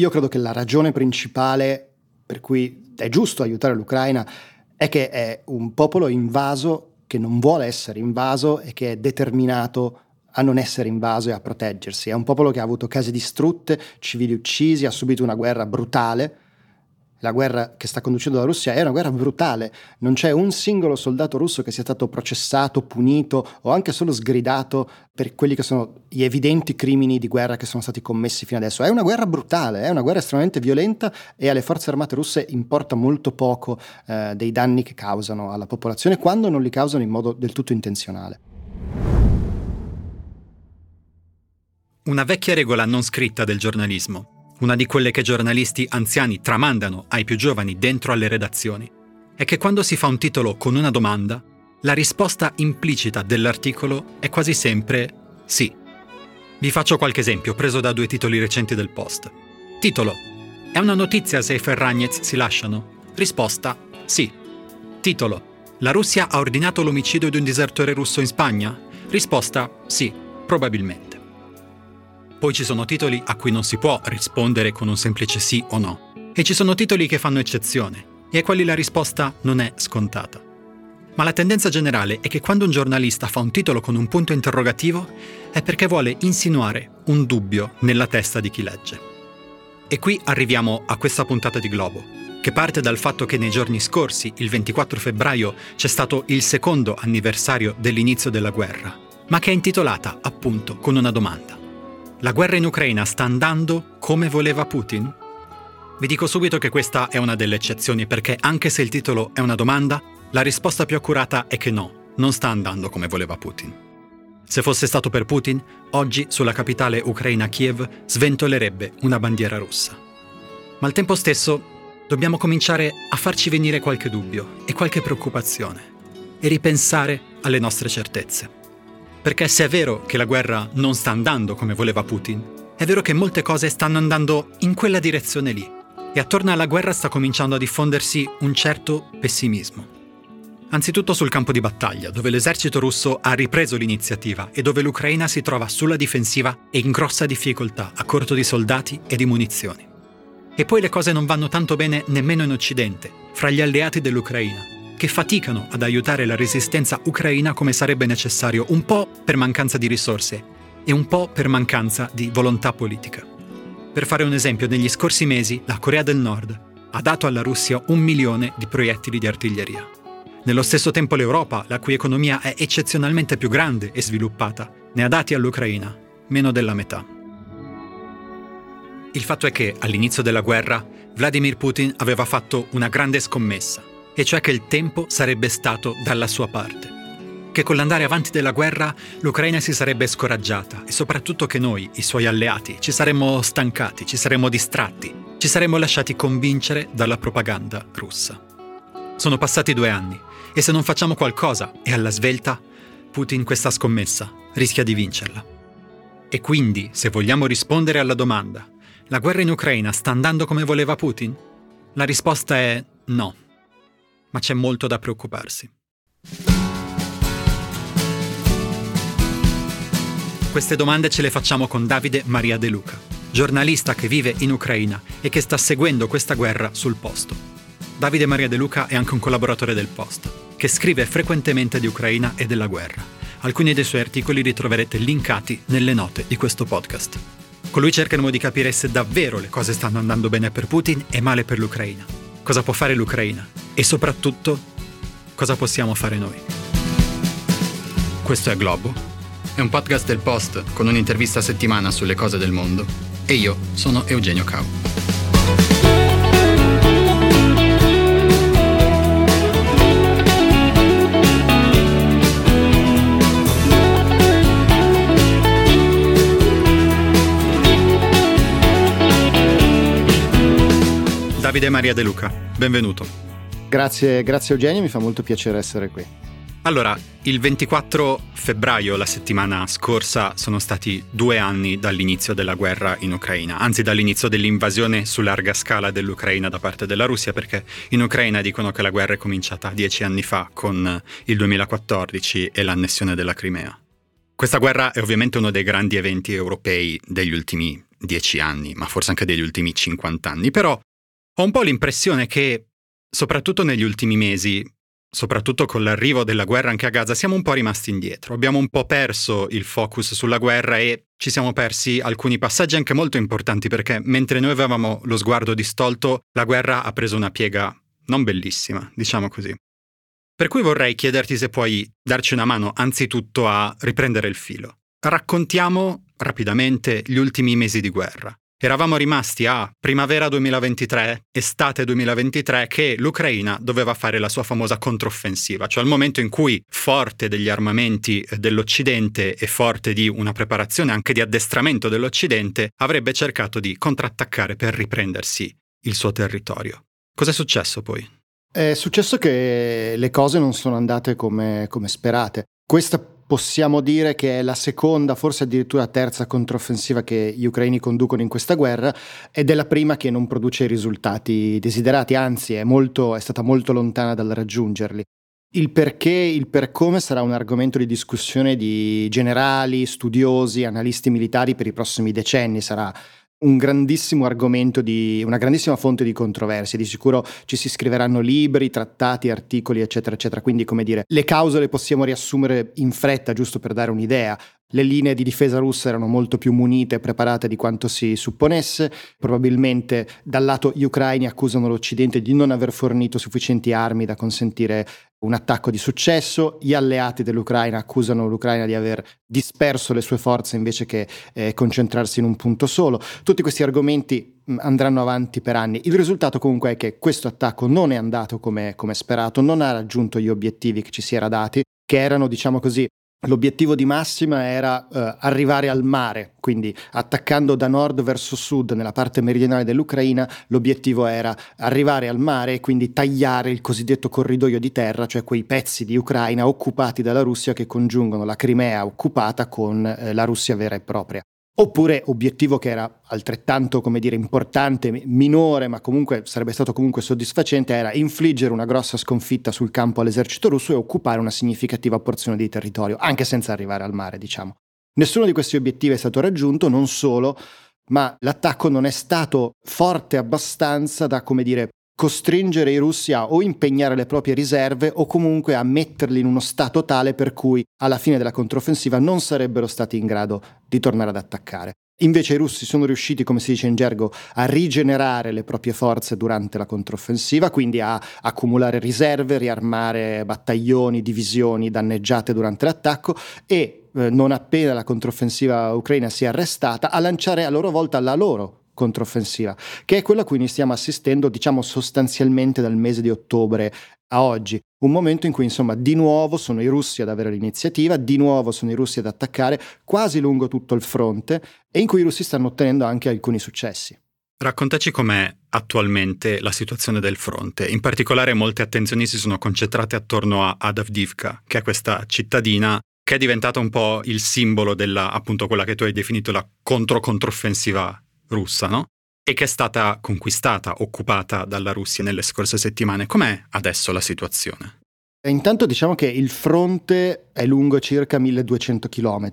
io credo che la ragione principale per cui è giusto aiutare l'Ucraina è che è un popolo invaso che non vuole essere invaso e che è determinato a non essere invaso e a proteggersi. È un popolo che ha avuto case distrutte, civili uccisi, ha subito una guerra brutale la guerra che sta conducendo la Russia è una guerra brutale, non c'è un singolo soldato russo che sia stato processato, punito o anche solo sgridato per quelli che sono gli evidenti crimini di guerra che sono stati commessi fino adesso. È una guerra brutale, è una guerra estremamente violenta e alle forze armate russe importa molto poco eh, dei danni che causano alla popolazione quando non li causano in modo del tutto intenzionale. Una vecchia regola non scritta del giornalismo una di quelle che giornalisti anziani tramandano ai più giovani dentro alle redazioni, è che quando si fa un titolo con una domanda, la risposta implicita dell'articolo è quasi sempre sì. Vi faccio qualche esempio preso da due titoli recenti del Post. Titolo. È una notizia se i Ferragnez si lasciano? Risposta. Sì. Titolo. La Russia ha ordinato l'omicidio di un disertore russo in Spagna? Risposta. Sì, probabilmente. Poi ci sono titoli a cui non si può rispondere con un semplice sì o no. E ci sono titoli che fanno eccezione, e a quelli la risposta non è scontata. Ma la tendenza generale è che quando un giornalista fa un titolo con un punto interrogativo è perché vuole insinuare un dubbio nella testa di chi legge. E qui arriviamo a questa puntata di Globo, che parte dal fatto che nei giorni scorsi, il 24 febbraio, c'è stato il secondo anniversario dell'inizio della guerra, ma che è intitolata appunto con una domanda. La guerra in Ucraina sta andando come voleva Putin? Vi dico subito che questa è una delle eccezioni perché anche se il titolo è una domanda, la risposta più accurata è che no, non sta andando come voleva Putin. Se fosse stato per Putin, oggi sulla capitale ucraina Kiev sventolerebbe una bandiera russa. Ma al tempo stesso dobbiamo cominciare a farci venire qualche dubbio e qualche preoccupazione e ripensare alle nostre certezze. Perché se è vero che la guerra non sta andando come voleva Putin, è vero che molte cose stanno andando in quella direzione lì. E attorno alla guerra sta cominciando a diffondersi un certo pessimismo. Anzitutto sul campo di battaglia, dove l'esercito russo ha ripreso l'iniziativa e dove l'Ucraina si trova sulla difensiva e in grossa difficoltà, a corto di soldati e di munizioni. E poi le cose non vanno tanto bene nemmeno in Occidente, fra gli alleati dell'Ucraina, che faticano ad aiutare la resistenza ucraina come sarebbe necessario, un po' per mancanza di risorse e un po' per mancanza di volontà politica. Per fare un esempio, negli scorsi mesi la Corea del Nord ha dato alla Russia un milione di proiettili di artiglieria. Nello stesso tempo l'Europa, la cui economia è eccezionalmente più grande e sviluppata, ne ha dati all'Ucraina meno della metà. Il fatto è che all'inizio della guerra Vladimir Putin aveva fatto una grande scommessa e cioè che il tempo sarebbe stato dalla sua parte. Che con l'andare avanti della guerra l'Ucraina si sarebbe scoraggiata e soprattutto che noi, i suoi alleati, ci saremmo stancati, ci saremmo distratti, ci saremmo lasciati convincere dalla propaganda russa. Sono passati due anni e se non facciamo qualcosa e alla svelta, Putin questa scommessa rischia di vincerla. E quindi, se vogliamo rispondere alla domanda, la guerra in Ucraina sta andando come voleva Putin? La risposta è no ma c'è molto da preoccuparsi. Queste domande ce le facciamo con Davide Maria De Luca, giornalista che vive in Ucraina e che sta seguendo questa guerra sul posto. Davide Maria De Luca è anche un collaboratore del Post, che scrive frequentemente di Ucraina e della guerra. Alcuni dei suoi articoli li troverete linkati nelle note di questo podcast. Con lui cercheremo di capire se davvero le cose stanno andando bene per Putin e male per l'Ucraina. Cosa può fare l'Ucraina e soprattutto cosa possiamo fare noi. Questo è Globo, è un podcast del Post con un'intervista a settimana sulle cose del mondo e io sono Eugenio Cau. Davide Maria De Luca, benvenuto. Grazie, grazie Eugenio, mi fa molto piacere essere qui. Allora, il 24 febbraio, la settimana scorsa, sono stati due anni dall'inizio della guerra in Ucraina, anzi dall'inizio dell'invasione su larga scala dell'Ucraina da parte della Russia, perché in Ucraina dicono che la guerra è cominciata dieci anni fa con il 2014 e l'annessione della Crimea. Questa guerra è ovviamente uno dei grandi eventi europei degli ultimi dieci anni, ma forse anche degli ultimi 50 anni, però ho un po' l'impressione che, soprattutto negli ultimi mesi, soprattutto con l'arrivo della guerra anche a Gaza, siamo un po' rimasti indietro. Abbiamo un po' perso il focus sulla guerra e ci siamo persi alcuni passaggi anche molto importanti perché mentre noi avevamo lo sguardo distolto, la guerra ha preso una piega non bellissima, diciamo così. Per cui vorrei chiederti se puoi darci una mano anzitutto a riprendere il filo. Raccontiamo rapidamente gli ultimi mesi di guerra. Eravamo rimasti a primavera 2023, estate 2023, che l'Ucraina doveva fare la sua famosa controffensiva, cioè il momento in cui, forte degli armamenti dell'Occidente e forte di una preparazione anche di addestramento dell'Occidente, avrebbe cercato di contrattaccare per riprendersi il suo territorio. Cos'è successo poi? È successo che le cose non sono andate come, come sperate. Questa possiamo dire che è la seconda, forse addirittura terza controffensiva che gli ucraini conducono in questa guerra ed è la prima che non produce i risultati desiderati, anzi è, molto, è stata molto lontana dal raggiungerli. Il perché, il per come sarà un argomento di discussione di generali, studiosi, analisti militari per i prossimi decenni, sarà un grandissimo argomento di una grandissima fonte di controversie. Di sicuro ci si scriveranno libri, trattati, articoli, eccetera, eccetera. Quindi, come dire, le cause le possiamo riassumere in fretta, giusto per dare un'idea. Le linee di difesa russe erano molto più munite e preparate di quanto si supponesse. Probabilmente dal lato gli ucraini accusano l'Occidente di non aver fornito sufficienti armi da consentire un attacco di successo. Gli alleati dell'Ucraina accusano l'Ucraina di aver disperso le sue forze invece che eh, concentrarsi in un punto solo. Tutti questi argomenti mh, andranno avanti per anni. Il risultato comunque è che questo attacco non è andato come, come sperato, non ha raggiunto gli obiettivi che ci si era dati, che erano, diciamo così, L'obiettivo di massima era eh, arrivare al mare, quindi attaccando da nord verso sud nella parte meridionale dell'Ucraina, l'obiettivo era arrivare al mare e quindi tagliare il cosiddetto corridoio di terra, cioè quei pezzi di Ucraina occupati dalla Russia che congiungono la Crimea occupata con eh, la Russia vera e propria. Oppure obiettivo che era altrettanto, come dire, importante, minore, ma comunque sarebbe stato comunque soddisfacente, era infliggere una grossa sconfitta sul campo all'esercito russo e occupare una significativa porzione di territorio, anche senza arrivare al mare, diciamo. Nessuno di questi obiettivi è stato raggiunto, non solo, ma l'attacco non è stato forte abbastanza da, come dire, costringere i russi a o impegnare le proprie riserve o comunque a metterli in uno stato tale per cui alla fine della controffensiva non sarebbero stati in grado di tornare ad attaccare. Invece i russi sono riusciti, come si dice in gergo, a rigenerare le proprie forze durante la controffensiva, quindi a accumulare riserve, riarmare battaglioni, divisioni danneggiate durante l'attacco e eh, non appena la controffensiva ucraina si è arrestata, a lanciare a loro volta la loro controffensiva, che è quella a cui noi stiamo assistendo, diciamo sostanzialmente dal mese di ottobre a oggi, un momento in cui insomma di nuovo sono i russi ad avere l'iniziativa, di nuovo sono i russi ad attaccare quasi lungo tutto il fronte e in cui i russi stanno ottenendo anche alcuni successi. Raccontaci com'è attualmente la situazione del fronte. In particolare molte attenzioni si sono concentrate attorno a Adavdivka, che è questa cittadina che è diventata un po' il simbolo della, appunto, quella che tu hai definito la contro-controffensiva russa, no? E che è stata conquistata, occupata dalla Russia nelle scorse settimane. Com'è adesso la situazione? Intanto diciamo che il fronte è lungo circa 1200 km.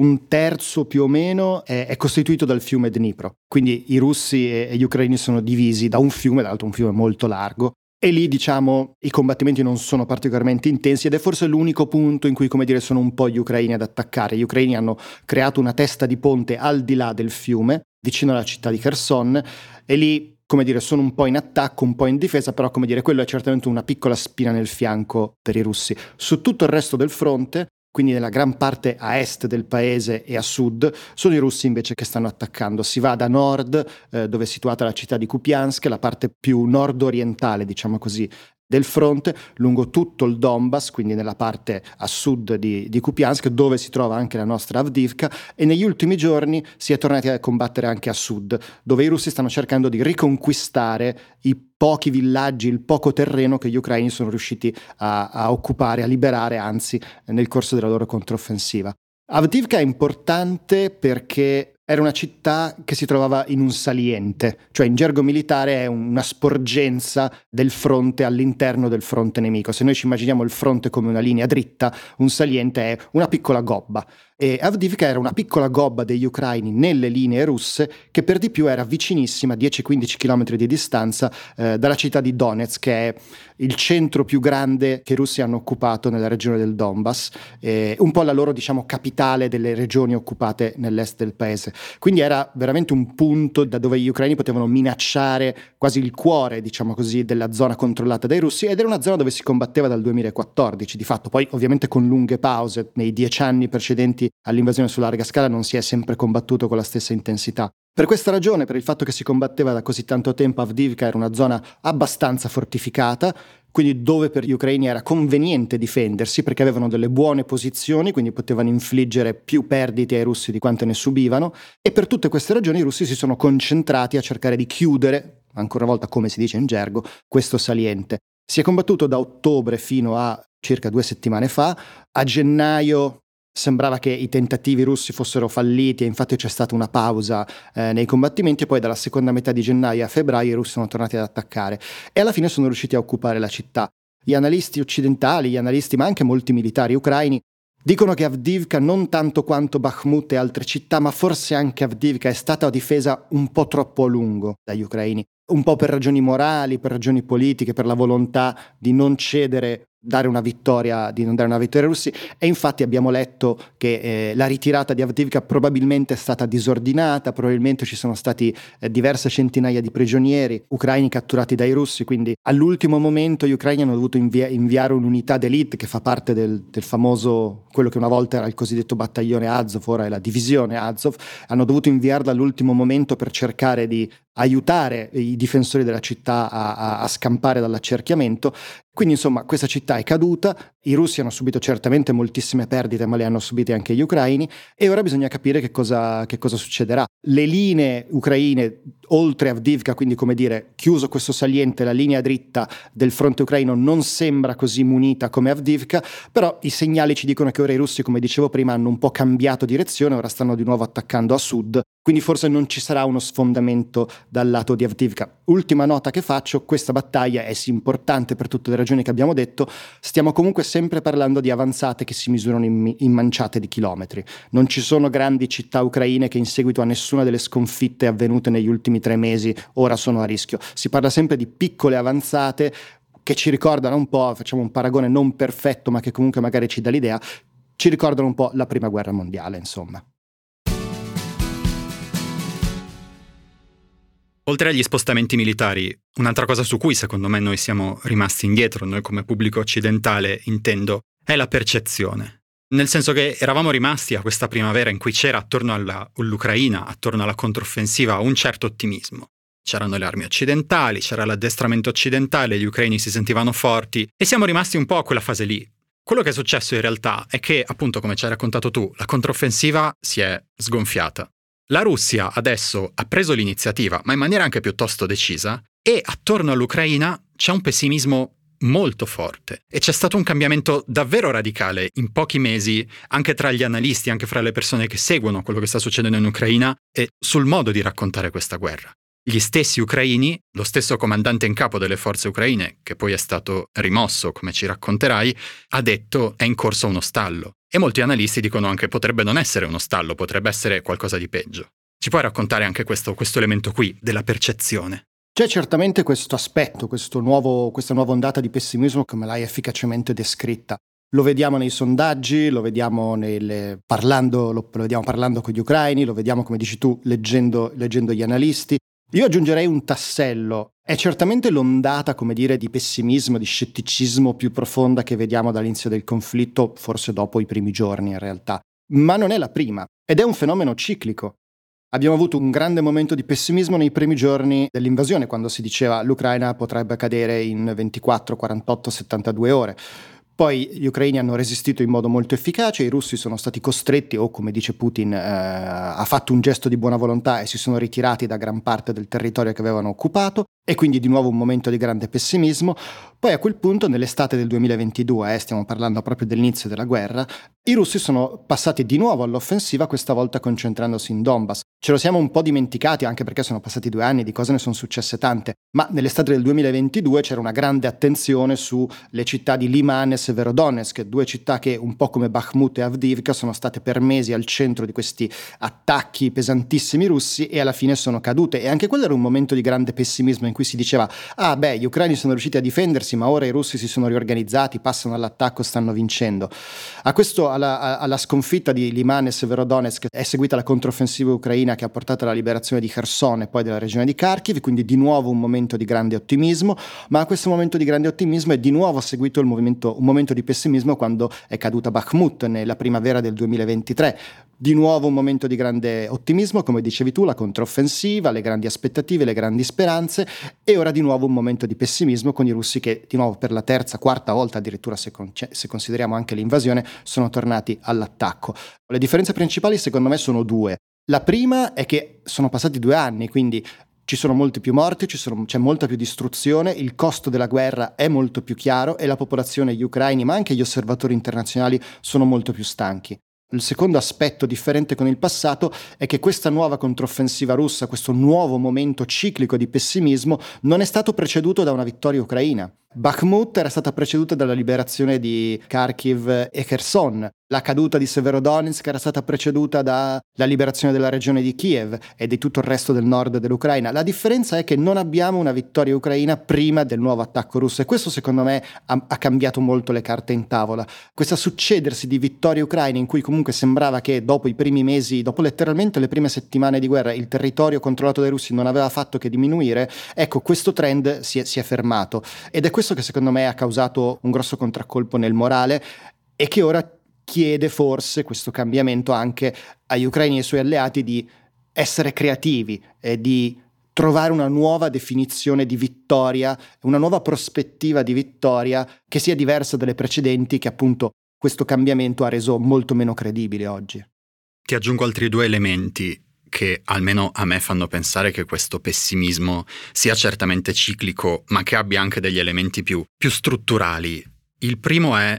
Un terzo più o meno è, è, costituito dal fiume Dnipro, quindi i russi e, gli ucraini sono divisi da un fiume, tra l'altro un fiume molto largo, e lì, diciamo, i combattimenti non sono particolarmente intensi ed è forse l'unico punto in cui, come dire, sono un po' gli ucraini ad attaccare. Gli ucraini hanno creato una testa di ponte al di là del fiume, vicino alla città di Kherson, e lì come dire, sono un po' in attacco, un po' in difesa, però come dire, quello è certamente una piccola spina nel fianco per i russi. Su tutto il resto del fronte, quindi nella gran parte a est del paese e a sud, sono i russi invece che stanno attaccando. Si va da nord, eh, dove è situata la città di Kupiansk, la parte più nord-orientale, diciamo così, del fronte lungo tutto il Donbass, quindi nella parte a sud di, di Kupiansk, dove si trova anche la nostra Avdivka, e negli ultimi giorni si è tornati a combattere anche a sud, dove i russi stanno cercando di riconquistare i pochi villaggi, il poco terreno che gli ucraini sono riusciti a, a occupare, a liberare, anzi, nel corso della loro controffensiva. Avdivka è importante perché era una città che si trovava in un saliente, cioè in gergo militare è una sporgenza del fronte all'interno del fronte nemico. Se noi ci immaginiamo il fronte come una linea dritta, un saliente è una piccola gobba. E Avdivka era una piccola gobba degli ucraini nelle linee russe che per di più era vicinissima, 10-15 km di distanza, eh, dalla città di Donetsk, che è il centro più grande che i russi hanno occupato nella regione del Donbass, eh, un po' la loro diciamo, capitale delle regioni occupate nell'est del paese. Quindi era veramente un punto da dove gli ucraini potevano minacciare quasi il cuore, diciamo così, della zona controllata dai russi ed era una zona dove si combatteva dal 2014, di fatto poi ovviamente con lunghe pause, nei dieci anni precedenti all'invasione su larga scala non si è sempre combattuto con la stessa intensità. Per questa ragione, per il fatto che si combatteva da così tanto tempo, Avdivka era una zona abbastanza fortificata, quindi dove per gli ucraini era conveniente difendersi perché avevano delle buone posizioni, quindi potevano infliggere più perdite ai russi di quante ne subivano e per tutte queste ragioni i russi si sono concentrati a cercare di chiudere, ancora una volta come si dice in gergo, questo saliente. Si è combattuto da ottobre fino a circa due settimane fa, a gennaio sembrava che i tentativi russi fossero falliti e infatti c'è stata una pausa eh, nei combattimenti e poi dalla seconda metà di gennaio a febbraio i russi sono tornati ad attaccare e alla fine sono riusciti a occupare la città. Gli analisti occidentali, gli analisti ma anche molti militari ucraini dicono che Avdivka non tanto quanto Bakhmut e altre città ma forse anche Avdivka è stata difesa un po' troppo a lungo dagli ucraini un po' per ragioni morali, per ragioni politiche, per la volontà di non cedere dare una vittoria, di non dare una vittoria ai russi. E infatti abbiamo letto che eh, la ritirata di Avdivka probabilmente è stata disordinata, probabilmente ci sono stati eh, diverse centinaia di prigionieri ucraini catturati dai russi, quindi all'ultimo momento gli ucraini hanno dovuto invia- inviare un'unità d'elite che fa parte del, del, famoso, quello che una volta era il cosiddetto battaglione Azov, ora è la divisione Azov, hanno dovuto inviarla all'ultimo momento per cercare di aiutare i difensori della città a, a, a scampare dall'accerchiamento. Quindi insomma questa città è caduta, i russi hanno subito certamente moltissime perdite, ma le hanno subite anche gli ucraini e ora bisogna capire che cosa, che cosa succederà. Le linee ucraine oltre Avdivka, quindi come dire, chiuso questo saliente, la linea dritta del fronte ucraino non sembra così munita come Avdivka, però i segnali ci dicono che ora i russi, come dicevo prima, hanno un po' cambiato direzione, ora stanno di nuovo attaccando a sud, quindi forse non ci sarà uno sfondamento dal lato di Avdivka. Ultima nota che faccio, questa battaglia è sì importante per tutte le ragioni che abbiamo detto, stiamo comunque sempre parlando di avanzate che si misurano in, in manciate di chilometri. Non ci sono grandi città ucraine che in seguito a nessuna delle sconfitte avvenute negli ultimi tre mesi ora sono a rischio. Si parla sempre di piccole avanzate che ci ricordano un po', facciamo un paragone non perfetto ma che comunque magari ci dà l'idea, ci ricordano un po' la prima guerra mondiale, insomma. Oltre agli spostamenti militari, un'altra cosa su cui secondo me noi siamo rimasti indietro, noi come pubblico occidentale intendo, è la percezione. Nel senso che eravamo rimasti a questa primavera in cui c'era attorno alla, all'Ucraina, attorno alla controffensiva, un certo ottimismo. C'erano le armi occidentali, c'era l'addestramento occidentale, gli ucraini si sentivano forti e siamo rimasti un po' a quella fase lì. Quello che è successo in realtà è che, appunto, come ci hai raccontato tu, la controffensiva si è sgonfiata. La Russia adesso ha preso l'iniziativa, ma in maniera anche piuttosto decisa, e attorno all'Ucraina c'è un pessimismo molto forte e c'è stato un cambiamento davvero radicale in pochi mesi anche tra gli analisti, anche fra le persone che seguono quello che sta succedendo in Ucraina e sul modo di raccontare questa guerra. Gli stessi ucraini, lo stesso comandante in capo delle forze ucraine, che poi è stato rimosso, come ci racconterai, ha detto è in corso uno stallo. E molti analisti dicono anche potrebbe non essere uno stallo, potrebbe essere qualcosa di peggio. Ci puoi raccontare anche questo, questo elemento qui, della percezione? C'è certamente questo aspetto, questo nuovo, questa nuova ondata di pessimismo come l'hai efficacemente descritta. Lo vediamo nei sondaggi, lo vediamo, nelle, parlando, lo, lo vediamo parlando con gli ucraini, lo vediamo, come dici tu, leggendo, leggendo gli analisti. Io aggiungerei un tassello. È certamente l'ondata, come dire, di pessimismo, di scetticismo più profonda che vediamo dall'inizio del conflitto, forse dopo i primi giorni in realtà. Ma non è la prima, ed è un fenomeno ciclico. Abbiamo avuto un grande momento di pessimismo nei primi giorni dell'invasione, quando si diceva l'Ucraina potrebbe cadere in 24, 48, 72 ore. Poi gli ucraini hanno resistito in modo molto efficace, i russi sono stati costretti, o come dice Putin, eh, ha fatto un gesto di buona volontà e si sono ritirati da gran parte del territorio che avevano occupato, e quindi di nuovo un momento di grande pessimismo. Poi a quel punto, nell'estate del 2022, eh, stiamo parlando proprio dell'inizio della guerra, i russi sono passati di nuovo all'offensiva, questa volta concentrandosi in Donbass. Ce lo siamo un po' dimenticati anche perché sono passati due anni, di cose ne sono successe tante, ma nell'estate del 2022 c'era una grande attenzione sulle città di Liman e Severodonetsk, due città che un po' come Bakhmut e Avdivka sono state per mesi al centro di questi attacchi pesantissimi russi e alla fine sono cadute. E anche quello era un momento di grande pessimismo in cui si diceva, ah beh, gli ucraini sono riusciti a difendersi, ma ora i russi si sono riorganizzati, passano all'attacco, stanno vincendo. A questo, alla, alla sconfitta di Liman e Severodonetsk è seguita la controffensiva ucraina Ucraina che ha portato alla liberazione di Kherson e poi della regione di Kharkiv, quindi di nuovo un momento di grande ottimismo, ma a questo momento di grande ottimismo è di nuovo seguito un momento di pessimismo quando è caduta Bakhmut nella primavera del 2023. Di nuovo un momento di grande ottimismo, come dicevi tu, la controffensiva, le grandi aspettative, le grandi speranze e ora di nuovo un momento di pessimismo con i russi che di nuovo per la terza, quarta volta addirittura se, con- se consideriamo anche l'invasione sono tornati all'attacco. Le differenze principali secondo me sono due. La prima è che sono passati due anni, quindi ci sono molti più morti, sono, c'è molta più distruzione, il costo della guerra è molto più chiaro e la popolazione, gli ucraini, ma anche gli osservatori internazionali sono molto più stanchi. Il secondo aspetto differente con il passato è che questa nuova controffensiva russa, questo nuovo momento ciclico di pessimismo, non è stato preceduto da una vittoria ucraina. Bakhmut era stata preceduta dalla liberazione di Kharkiv e Kherson. La caduta di Severodonetsk era stata preceduta dalla liberazione della regione di Kiev e di tutto il resto del nord dell'Ucraina. La differenza è che non abbiamo una vittoria ucraina prima del nuovo attacco russo e questo secondo me ha, ha cambiato molto le carte in tavola. Questo succedersi di vittorie ucraine in cui comunque sembrava che dopo i primi mesi, dopo letteralmente le prime settimane di guerra, il territorio controllato dai russi non aveva fatto che diminuire, ecco questo trend si è, si è fermato ed è questo che secondo me ha causato un grosso contraccolpo nel morale e che ora chiede forse questo cambiamento anche agli ucraini e ai suoi alleati di essere creativi e di trovare una nuova definizione di vittoria, una nuova prospettiva di vittoria che sia diversa dalle precedenti che appunto questo cambiamento ha reso molto meno credibile oggi. Ti aggiungo altri due elementi che almeno a me fanno pensare che questo pessimismo sia certamente ciclico, ma che abbia anche degli elementi più, più strutturali. Il primo è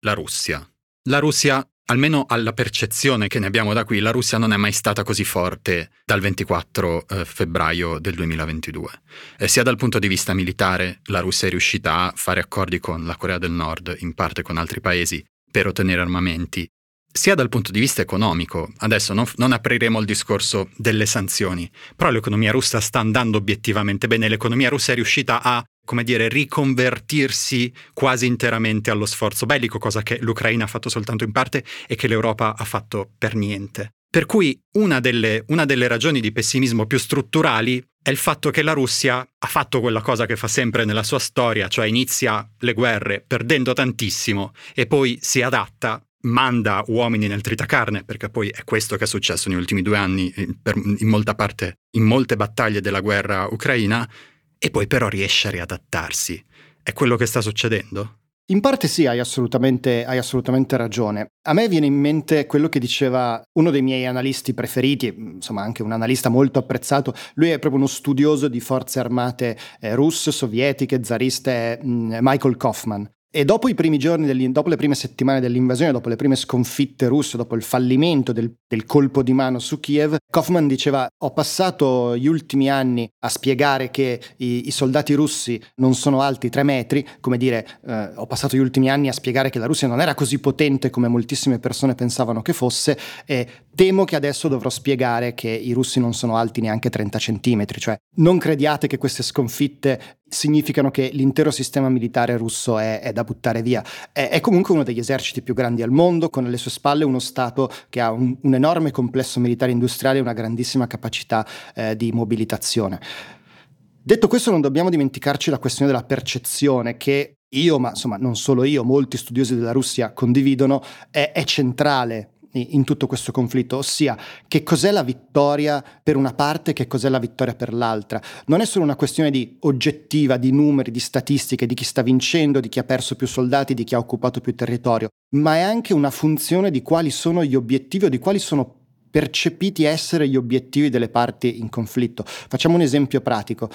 la Russia. La Russia, almeno alla percezione che ne abbiamo da qui, la Russia non è mai stata così forte dal 24 eh, febbraio del 2022. E sia dal punto di vista militare, la Russia è riuscita a fare accordi con la Corea del Nord, in parte con altri paesi, per ottenere armamenti, sia dal punto di vista economico. Adesso non, non, apriremo il discorso delle sanzioni, però l'economia russa sta andando obiettivamente bene, l'economia russa è riuscita a, come dire, riconvertirsi quasi interamente allo sforzo bellico, cosa che l'Ucraina ha fatto soltanto in parte e che l'Europa ha fatto per niente. Per cui una delle, una delle ragioni di pessimismo più strutturali è il fatto che la Russia ha fatto quella cosa che fa sempre nella sua storia, cioè inizia le guerre perdendo tantissimo e poi si adatta manda uomini nel tritacarne, perché poi è questo che è successo negli ultimi due anni in, in molta parte, in molte battaglie della guerra ucraina, e poi però riesce a riadattarsi. È quello che sta succedendo? In parte sì, hai assolutamente, hai assolutamente, ragione. A me viene in mente quello che diceva uno dei miei analisti preferiti, insomma anche un analista molto apprezzato, lui è proprio uno studioso di forze armate eh, russe, sovietiche, zariste, mh, Michael Kaufman. E dopo i primi giorni, dopo le prime settimane dell'invasione, dopo le prime sconfitte russe, dopo il fallimento del, del, colpo di mano su Kiev, Kaufman diceva ho passato gli ultimi anni a spiegare che i, i soldati russi non sono alti tre metri, come dire eh, ho passato gli ultimi anni a spiegare che la Russia non era così potente come moltissime persone pensavano che fosse e temo che adesso dovrò spiegare che i russi non sono alti neanche 30 centimetri, cioè non crediate che queste sconfitte significano che l'intero sistema militare russo è, è da buttare via. È, è, comunque uno degli eserciti più grandi al mondo, con alle sue spalle uno Stato che ha un, un enorme complesso militare industriale e una grandissima capacità eh, di mobilitazione. Detto questo, non dobbiamo dimenticarci la questione della percezione che io, ma insomma non solo io, molti studiosi della Russia condividono, è, è centrale in tutto questo conflitto, ossia che cos'è la vittoria per una parte e che cos'è la vittoria per l'altra. Non è solo una questione di oggettiva, di numeri, di statistiche, di chi sta vincendo, di chi ha perso più soldati, di chi ha occupato più territorio, ma è anche una funzione di quali sono gli obiettivi o di quali sono percepiti essere gli obiettivi delle parti in conflitto. Facciamo un esempio pratico.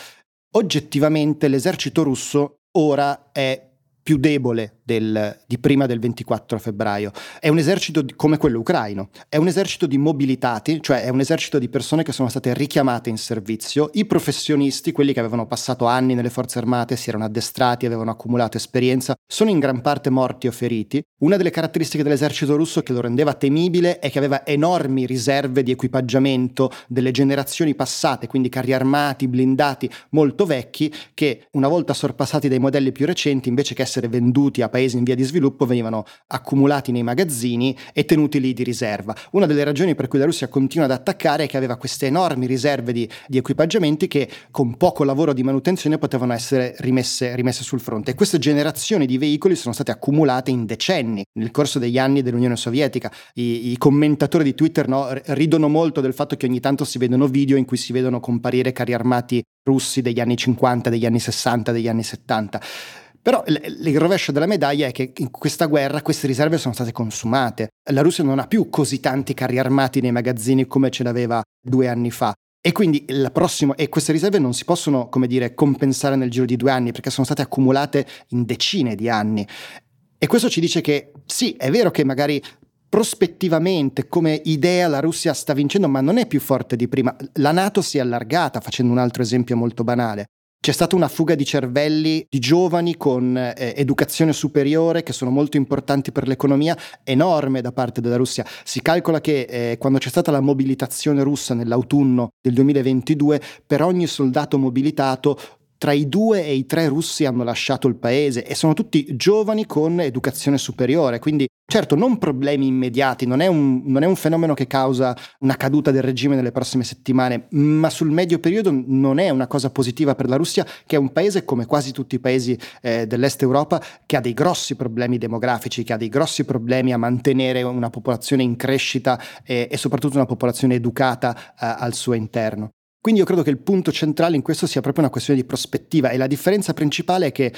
Oggettivamente l'esercito russo ora è più debole del, di prima del 24 febbraio. È un esercito di, come quello ucraino, è un esercito di mobilitati, cioè è un esercito di persone che sono state richiamate in servizio, i professionisti, quelli che avevano passato anni nelle forze armate, si erano addestrati, avevano accumulato esperienza, sono in gran parte morti o feriti. Una delle caratteristiche dell'esercito russo che lo rendeva temibile è che aveva enormi riserve di equipaggiamento delle generazioni passate, quindi carri armati, blindati molto vecchi, che una volta sorpassati dai modelli più recenti, invece che essere venduti a paesi in via di sviluppo, venivano accumulati nei magazzini e tenuti lì di riserva. Una delle ragioni per cui la Russia continua ad attaccare è che aveva queste enormi riserve di, di equipaggiamenti che con poco lavoro di manutenzione potevano essere rimesse, rimesse sul fronte. E queste generazioni di veicoli sono state accumulate in decenni nel corso degli anni dell'Unione Sovietica. I, i commentatori di Twitter no, ridono molto del fatto che ogni tanto si vedono video in cui si vedono comparire carri armati russi degli anni 50, degli anni 60, degli anni 70. Però il rovescio della medaglia è che in questa guerra queste riserve sono state consumate. La Russia non ha più così tanti carri armati nei magazzini come ce l'aveva due anni fa. E quindi prossimo, e queste riserve non si possono, come dire, compensare nel giro di due anni perché sono state accumulate in decine di anni. E questo ci dice che sì, è vero che magari prospettivamente come idea la Russia sta vincendo, ma non è più forte di prima. La Nato si è allargata, facendo un altro esempio molto banale. C'è stata una fuga di cervelli di giovani con eh, educazione superiore che sono molto importanti per l'economia, enorme da parte della Russia. Si calcola che eh, quando c'è stata la mobilitazione russa nell'autunno del 2022, per ogni soldato mobilitato tra i due e i tre russi hanno lasciato il paese e sono tutti giovani con educazione superiore, quindi certo non problemi immediati, non è, un, non è un fenomeno che causa una caduta del regime nelle prossime settimane, ma sul medio periodo non è una cosa positiva per la Russia, che è un paese come quasi tutti i paesi eh, dell'est Europa, che ha dei grossi problemi demografici, che ha dei grossi problemi a mantenere una popolazione in crescita e, e soprattutto una popolazione educata eh, al suo interno. Quindi io credo che il punto centrale in questo sia proprio una questione di prospettiva e la differenza principale è che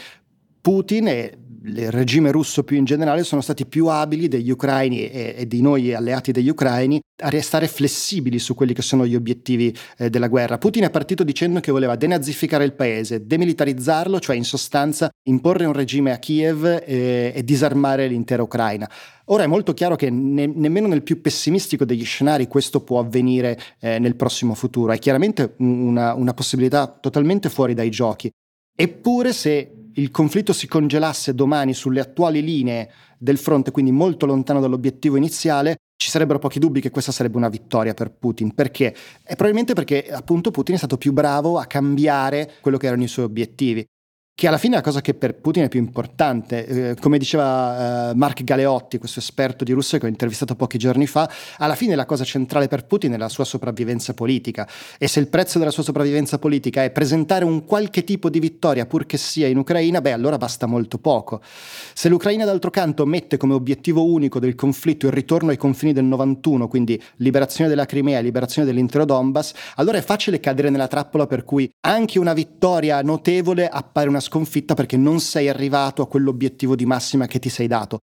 Putin e il regime russo più in generale sono stati più abili degli ucraini e, e, di noi alleati degli ucraini a restare flessibili su quelli che sono gli obiettivi eh, della guerra. Putin è partito dicendo che voleva denazificare il paese, demilitarizzarlo, cioè in sostanza imporre un regime a Kiev e, e disarmare l'intera Ucraina. Ora è molto chiaro che ne, nemmeno nel più pessimistico degli scenari questo può avvenire eh, nel prossimo futuro, è chiaramente una, una possibilità totalmente fuori dai giochi. Eppure se il conflitto si congelasse domani sulle attuali linee del fronte, quindi molto lontano dall'obiettivo iniziale, ci sarebbero pochi dubbi che questa sarebbe una vittoria per Putin. Perché? È probabilmente perché appunto Putin è stato più bravo a cambiare quello che erano i suoi obiettivi che alla fine la cosa che per Putin è più importante. Eh, come diceva eh, Mark Galeotti, questo esperto di Russia che ho intervistato pochi giorni fa, alla fine la cosa centrale per Putin è la sua sopravvivenza politica e se il prezzo della sua sopravvivenza politica è presentare un qualche tipo di vittoria purché sia in Ucraina, beh allora basta molto poco. Se l'Ucraina d'altro canto mette come obiettivo unico del conflitto il ritorno ai confini del 91, quindi liberazione della Crimea, liberazione dell'intero Donbass, allora è facile cadere nella trappola per cui anche una vittoria notevole appare una sconfitta perché non sei arrivato a quell'obiettivo di massima che ti sei dato.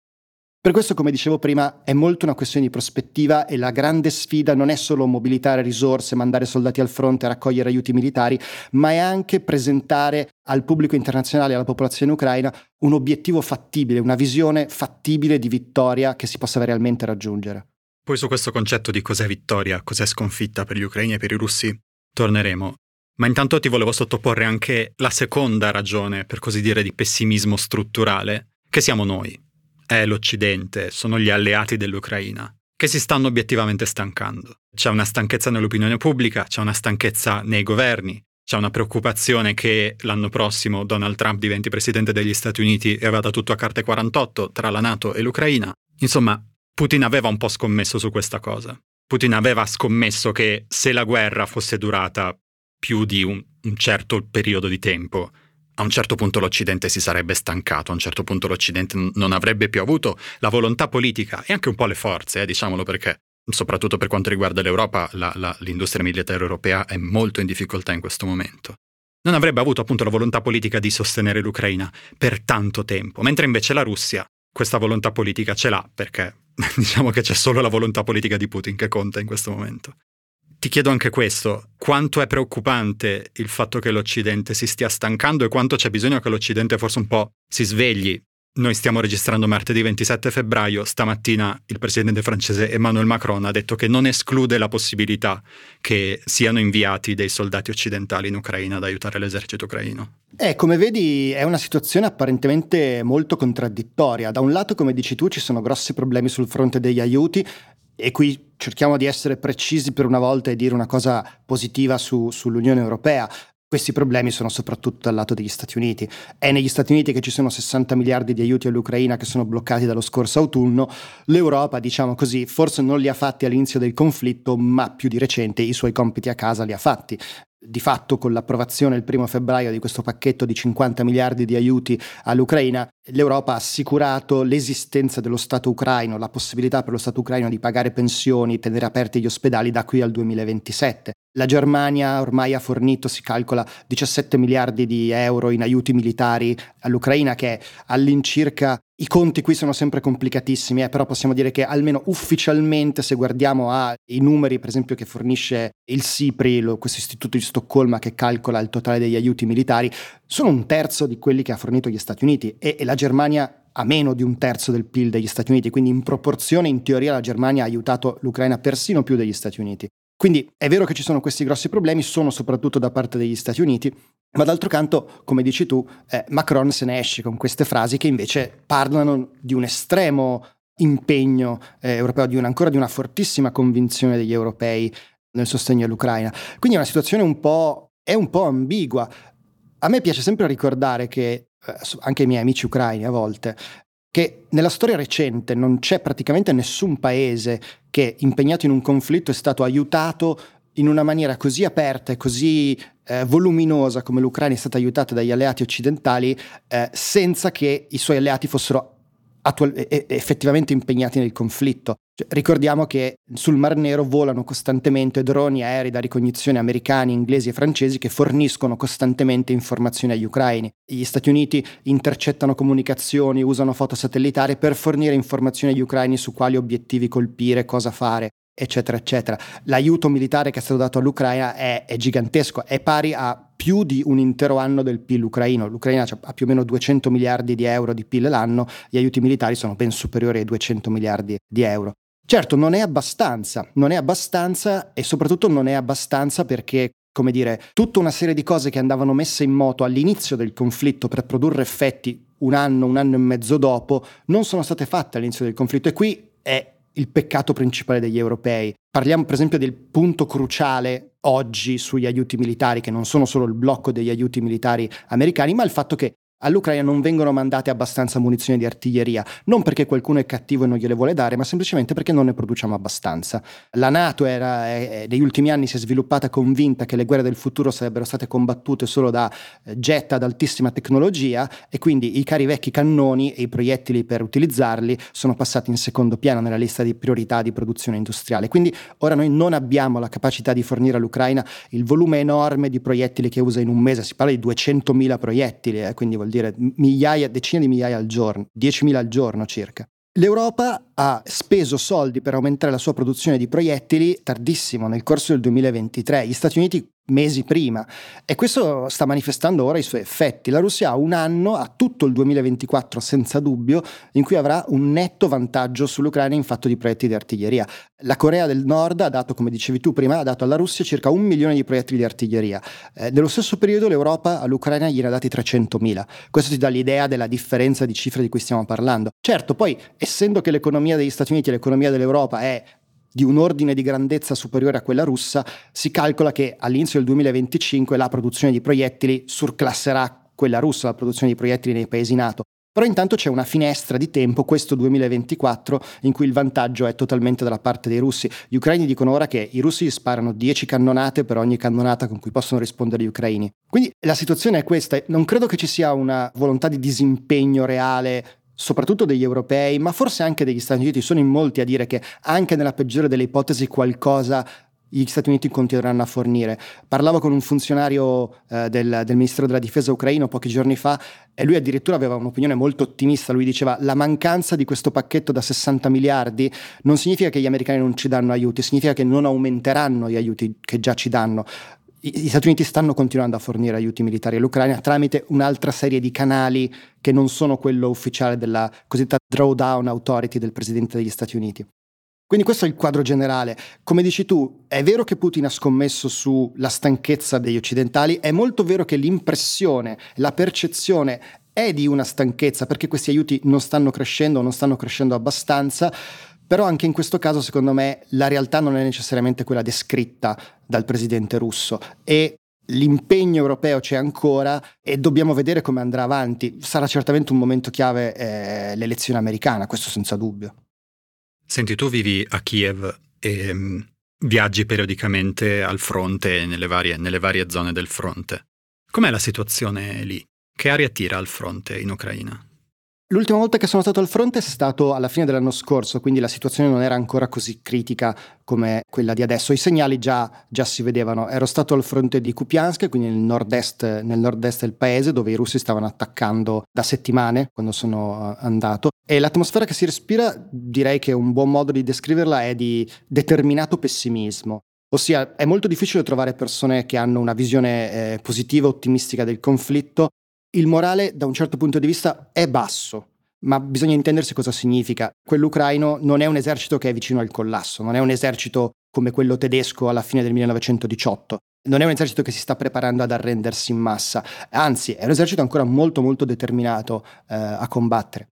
Per questo, come dicevo prima, è molto una questione di prospettiva e la grande sfida non è solo mobilitare risorse, mandare soldati al fronte, raccogliere aiuti militari, ma è anche presentare al pubblico internazionale alla popolazione ucraina un obiettivo fattibile, una visione fattibile di vittoria che si possa realmente raggiungere. Poi su questo concetto di cos'è vittoria, cos'è sconfitta per gli ucraini e per i russi torneremo. Ma intanto ti volevo sottoporre anche la seconda ragione, per così dire, di pessimismo strutturale, che siamo noi. È l'Occidente, sono gli alleati dell'Ucraina, che si stanno obiettivamente stancando. C'è una stanchezza nell'opinione pubblica, c'è una stanchezza nei governi, c'è una preoccupazione che l'anno prossimo Donald Trump diventi presidente degli Stati Uniti e vada tutto a carte 48 tra la Nato e l'Ucraina. Insomma, Putin aveva un po' scommesso su questa cosa. Putin aveva scommesso che se la guerra fosse durata più di un, un certo periodo di tempo, a un certo punto l'Occidente si sarebbe stancato, a un certo punto l'Occidente non avrebbe più avuto la volontà politica e anche un po' le forze, eh, diciamolo perché, soprattutto per quanto riguarda l'Europa, la, la, l'industria militare europea è molto in difficoltà in questo momento. Non avrebbe avuto appunto la volontà politica di sostenere l'Ucraina per tanto tempo, mentre invece la Russia questa volontà politica ce l'ha perché diciamo che c'è solo la volontà politica di Putin che conta in questo momento. Ti chiedo anche questo, quanto è preoccupante il fatto che l'Occidente si stia stancando e quanto c'è bisogno che l'Occidente forse un po' si svegli Noi stiamo registrando martedì 27 febbraio, stamattina il presidente francese Emmanuel Macron ha detto che non esclude la possibilità che siano inviati dei soldati occidentali in Ucraina ad aiutare l'esercito ucraino. Eh, come vedi è una situazione apparentemente molto contraddittoria. Da un lato, come dici tu, ci sono grossi problemi sul fronte degli aiuti e qui cerchiamo di essere precisi per una volta e dire una cosa positiva su, sull'Unione Europea. Questi problemi sono soprattutto dal lato degli Stati Uniti. È negli Stati Uniti che ci sono 60 miliardi di aiuti all'Ucraina che sono bloccati dallo scorso autunno. L'Europa, diciamo così, forse non li ha fatti all'inizio del conflitto, ma più di recente i suoi compiti a casa li ha fatti di fatto con l'approvazione il primo febbraio di questo pacchetto di 50 miliardi di aiuti all'Ucraina, l'Europa ha assicurato l'esistenza dello Stato ucraino, la possibilità per lo Stato ucraino di pagare pensioni, tenere aperti gli ospedali da qui al 2027. La Germania ormai ha fornito, si calcola, 17 miliardi di euro in aiuti militari all'Ucraina, che all'incirca i conti qui sono sempre complicatissimi, eh, però possiamo dire che almeno ufficialmente, se guardiamo ai numeri, per esempio, che fornisce il SIPRI, lo, questo istituto di Stoccolma che calcola il totale degli aiuti militari, sono un terzo di quelli che ha fornito gli Stati Uniti e, e la Germania ha meno di un terzo del PIL degli Stati Uniti, quindi in proporzione, in teoria, la Germania ha aiutato l'Ucraina persino più degli Stati Uniti. Quindi è vero che ci sono questi grossi problemi, sono soprattutto da parte degli Stati Uniti, ma d'altro canto, come dici tu, eh, Macron se ne esce con queste frasi che invece parlano di un estremo impegno eh, europeo, di una, ancora di una fortissima convinzione degli europei nel sostegno all'Ucraina. Quindi è una situazione un po', un po' ambigua. A me piace sempre ricordare che, anche ai miei amici ucraini a volte, che nella storia recente non c'è praticamente nessun paese che impegnato in un conflitto è stato aiutato in una maniera così aperta e così eh, voluminosa come l'Ucraina è stata aiutata dagli alleati occidentali eh, senza che i suoi alleati fossero attual- effettivamente impegnati nel conflitto. Cioè, ricordiamo che sul Mar Nero volano costantemente droni aerei da ricognizione americani, inglesi e francesi che forniscono costantemente informazioni agli ucraini. Gli Stati Uniti intercettano comunicazioni, usano foto satellitari per fornire informazioni agli ucraini su quali obiettivi colpire, cosa fare eccetera, eccetera. L'aiuto militare che è stato dato all'Ucraina è, è, gigantesco, è pari a più di un intero anno del PIL ucraino. L'Ucraina ha più o meno 200 miliardi di euro di PIL l'anno, gli aiuti militari sono ben superiori ai 200 miliardi di euro. Certo, non è abbastanza, non è abbastanza e soprattutto non è abbastanza perché come dire, tutta una serie di cose che andavano messe in moto all'inizio del conflitto per produrre effetti un anno, un anno e mezzo dopo, non sono state fatte all'inizio del conflitto e qui è il peccato principale degli europei. Parliamo per esempio del punto cruciale oggi sugli aiuti militari, che non sono solo il blocco degli aiuti militari americani, ma il fatto che all'Ucraina non vengono mandate abbastanza munizioni di artiglieria, non perché qualcuno è cattivo e non gliele vuole dare, ma semplicemente perché non ne produciamo abbastanza. La Nato era, eh, negli ultimi anni si è sviluppata convinta che le guerre del futuro sarebbero state combattute solo da eh, jet ad altissima tecnologia e quindi i cari vecchi cannoni e i proiettili per utilizzarli sono passati in secondo piano nella lista di priorità di produzione industriale. Quindi ora noi non abbiamo la capacità di fornire all'Ucraina il volume enorme di proiettili che usa in un mese, si parla di 200.000 proiettili, eh, quindi vuol vuol dire migliaia, decine di migliaia al giorno, 10.000 al giorno circa. L'Europa ha speso soldi per aumentare la sua produzione di proiettili tardissimo, nel corso del 2023. Gli Stati Uniti mesi prima e questo sta manifestando ora i suoi effetti. La Russia ha un anno, ha tutto il 2024 senza dubbio, in cui avrà un netto vantaggio sull'Ucraina in fatto di proiettili di artiglieria. La Corea del Nord ha dato, come dicevi tu prima, ha dato alla Russia circa un milione di proiettili di artiglieria. Eh, nello stesso periodo l'Europa all'Ucraina gliene ha dati 300.000. Questo ti dà l'idea della differenza di cifre di cui stiamo parlando. Certo, poi essendo che l'economia degli Stati Uniti e l'economia dell'Europa è di un ordine di grandezza superiore a quella russa, si calcola che all'inizio del 2025 la produzione di proiettili surclasserà quella russa, la produzione di proiettili nei paesi NATO. Però intanto c'è una finestra di tempo, questo 2024, in cui il vantaggio è totalmente dalla parte dei russi. Gli ucraini dicono ora che i russi sparano 10 cannonate per ogni cannonata con cui possono rispondere gli ucraini. Quindi la situazione è questa, non credo che ci sia una volontà di disimpegno reale soprattutto degli europei, ma forse anche degli Stati Uniti, sono in molti a dire che anche nella peggiore delle ipotesi qualcosa gli Stati Uniti continueranno a fornire. Parlavo con un funzionario eh, del, del, Ministero della Difesa ucraino pochi giorni fa e lui addirittura aveva un'opinione molto ottimista. Lui diceva la mancanza di questo pacchetto da 60 miliardi non significa che gli americani non ci danno aiuti, significa che non aumenteranno gli aiuti che già ci danno gli Stati Uniti stanno continuando a fornire aiuti militari all'Ucraina tramite un'altra serie di canali che non sono quello ufficiale della cosiddetta Drawdown Authority del Presidente degli Stati Uniti. Quindi questo è il quadro generale. Come dici tu, è vero che Putin ha scommesso sulla stanchezza degli occidentali, è molto vero che l'impressione, la percezione è di una stanchezza perché questi aiuti non stanno crescendo, non stanno crescendo abbastanza, però anche in questo caso secondo me la realtà non è necessariamente quella descritta dal presidente russo e l'impegno europeo c'è ancora e dobbiamo vedere come andrà avanti. Sarà certamente un momento chiave eh, l'elezione americana, questo senza dubbio. Senti, tu vivi a Kiev e um, viaggi periodicamente al fronte, nelle varie, nelle varie zone del fronte. Com'è la situazione lì? Che aria tira al fronte in Ucraina? L'ultima volta che sono stato al fronte è stato alla fine dell'anno scorso, quindi la situazione non era ancora così critica come quella di adesso. I segnali già, già si vedevano. Ero stato al fronte di Kupiansk, quindi nel nord-est, nel nord-est, del paese, dove i russi stavano attaccando da settimane quando sono eh, andato. E l'atmosfera che si respira, direi che un buon modo di descriverla è di determinato pessimismo. Ossia, è molto difficile trovare persone che hanno una visione eh, positiva, ottimistica del conflitto, il morale da un certo punto di vista è basso, ma bisogna intendersi cosa significa. Quello ucraino non è un esercito che è vicino al collasso, non è un esercito come quello tedesco alla fine del 1918. Non è un esercito che si sta preparando ad arrendersi in massa, anzi è un esercito ancora molto molto determinato eh, a combattere.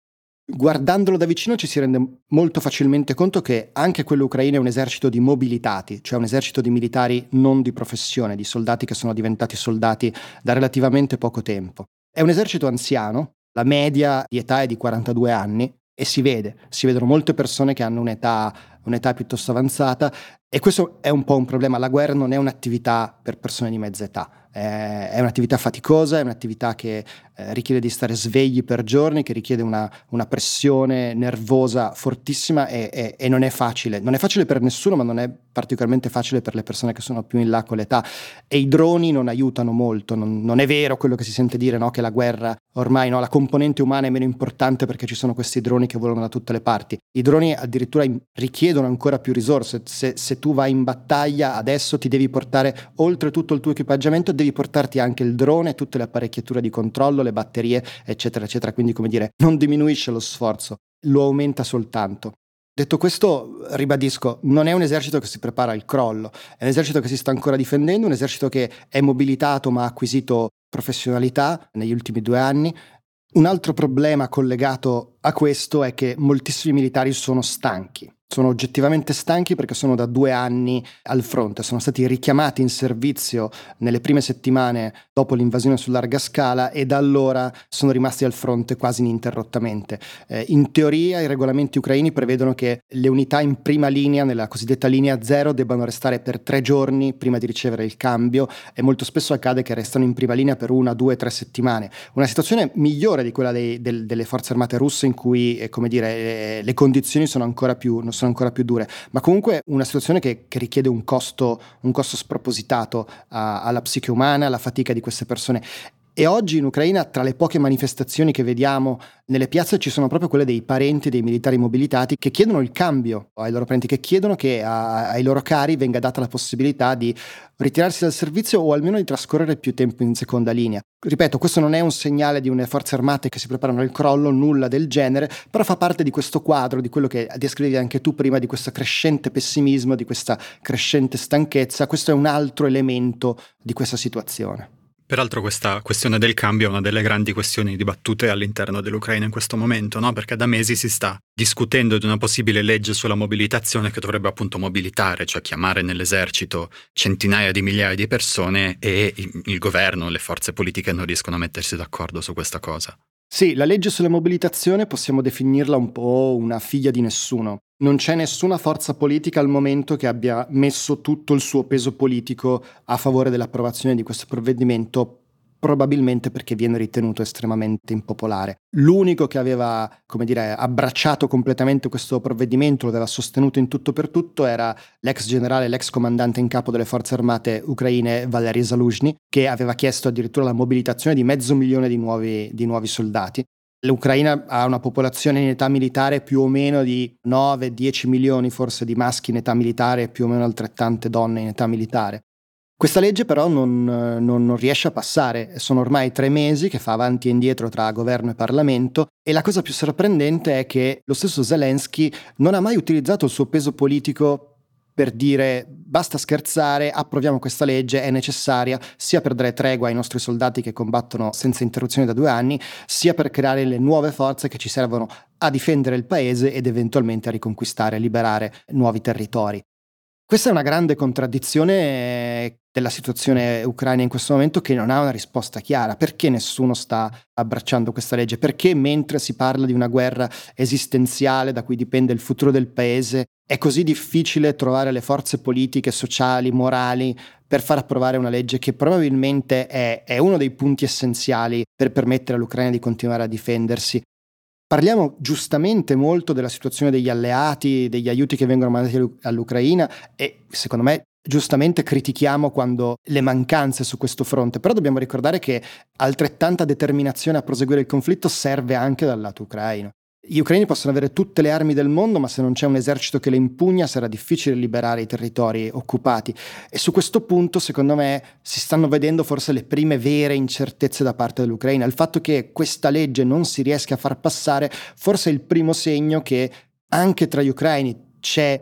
Guardandolo da vicino ci si rende molto facilmente conto che anche quello ucraino è un esercito di mobilitati, cioè un esercito di militari non di professione, di soldati che sono diventati soldati da relativamente poco tempo. È un esercito anziano, la media di età è di 42 anni e si vede, si vedono molte persone che hanno un'età, un'età piuttosto avanzata e questo è un po' un problema. La guerra non è un'attività per persone di mezza età, è un'attività faticosa, è un'attività che eh, richiede di stare svegli per giorni, che richiede una, una pressione nervosa fortissima e, e, e, non è facile. Non è facile per nessuno, ma non è particolarmente facile per le persone che sono più in là con l'età. E i droni non aiutano molto, non, non è vero quello che si sente dire, no? che la guerra ormai, no? la componente umana è meno importante perché ci sono questi droni che volano da tutte le parti. I droni addirittura richiedono ancora più risorse. Se, se tu vai in battaglia adesso ti devi portare oltre tutto il tuo equipaggiamento, devi portarti anche il drone, tutte le apparecchiature di controllo, le batterie, eccetera, eccetera. Quindi, come dire, non diminuisce lo sforzo, lo aumenta soltanto. Detto questo, ribadisco, non è un esercito che si prepara al crollo, è un esercito che si sta ancora difendendo, un esercito che è mobilitato ma ha acquisito professionalità negli ultimi due anni. Un altro problema collegato a questo è che moltissimi militari sono stanchi sono oggettivamente stanchi perché sono da due anni al fronte, sono stati richiamati in servizio nelle prime settimane dopo l'invasione su larga scala e da allora sono rimasti al fronte quasi ininterrottamente. Eh, in teoria i regolamenti ucraini prevedono che le unità in prima linea, nella cosiddetta linea zero, debbano restare per tre giorni prima di ricevere il cambio e molto spesso accade che restano in prima linea per una, due, tre settimane. Una situazione migliore di quella dei, del, delle forze armate russe in cui, eh, dire, eh, le condizioni sono ancora più sono ancora più dure, ma comunque una situazione che, che richiede un costo, un costo spropositato a, alla psiche umana, alla fatica di queste persone. E oggi in Ucraina, tra le poche manifestazioni che vediamo nelle piazze, ci sono proprio quelle dei parenti dei militari mobilitati che chiedono il cambio ai loro parenti, che chiedono che a, ai loro cari venga data la possibilità di ritirarsi dal servizio o almeno di trascorrere più tempo in seconda linea. Ripeto, questo non è un segnale di une forze armate che si preparano al crollo, nulla del genere, però fa parte di questo quadro, di quello che descrivevi anche tu prima, di questo crescente pessimismo, di questa crescente stanchezza. Questo è un altro elemento di questa situazione. Peraltro questa questione del cambio è una delle grandi questioni dibattute all'interno dell'Ucraina in questo momento, no? perché da mesi si sta discutendo di una possibile legge sulla mobilitazione che dovrebbe appunto mobilitare, cioè chiamare nell'esercito centinaia di migliaia di persone e il governo, le forze politiche non riescono a mettersi d'accordo su questa cosa. Sì, la legge sulla mobilitazione possiamo definirla un po' una figlia di nessuno. Non c'è nessuna forza politica al momento che abbia messo tutto il suo peso politico a favore dell'approvazione di questo provvedimento, probabilmente perché viene ritenuto estremamente impopolare. L'unico che aveva, come dire, abbracciato completamente questo provvedimento, lo aveva sostenuto in tutto per tutto, era l'ex generale, l'ex comandante in capo delle forze armate ucraine Valery Zaluzhny, che aveva chiesto addirittura la mobilitazione di mezzo milione di nuovi, di nuovi soldati. L'Ucraina ha una popolazione in età militare più o meno di 9-10 milioni forse di maschi in età militare e più o meno altrettante donne in età militare. Questa legge però non, non, non, riesce a passare, sono ormai tre mesi che fa avanti e indietro tra governo e Parlamento e la cosa più sorprendente è che lo stesso Zelensky non ha mai utilizzato il suo peso politico per dire basta scherzare, approviamo questa legge, è necessaria sia per dare tregua ai nostri soldati che combattono senza interruzione da due anni, sia per creare le nuove forze che ci servono a difendere il paese ed eventualmente a riconquistare e liberare nuovi territori. Questa è una grande contraddizione della situazione ucraina in questo momento che non ha una risposta chiara. Perché nessuno sta abbracciando questa legge? Perché mentre si parla di una guerra esistenziale da cui dipende il futuro del paese, è così difficile trovare le forze politiche, sociali, morali per far approvare una legge che probabilmente è, è uno dei punti essenziali per permettere all'Ucraina di continuare a difendersi Parliamo giustamente molto della situazione degli alleati, degli aiuti che vengono mandati all'Ucraina e secondo me giustamente critichiamo quando le mancanze su questo fronte, però dobbiamo ricordare che altrettanta determinazione a proseguire il conflitto serve anche dal lato ucraino. Gli ucraini possono avere tutte le armi del mondo, ma se non c'è un esercito che le impugna sarà difficile liberare i territori occupati. E su questo punto, secondo me, si stanno vedendo forse le prime vere incertezze da parte dell'Ucraina. Il fatto che questa legge non si riesca a far passare, forse è il primo segno che anche tra gli ucraini c'è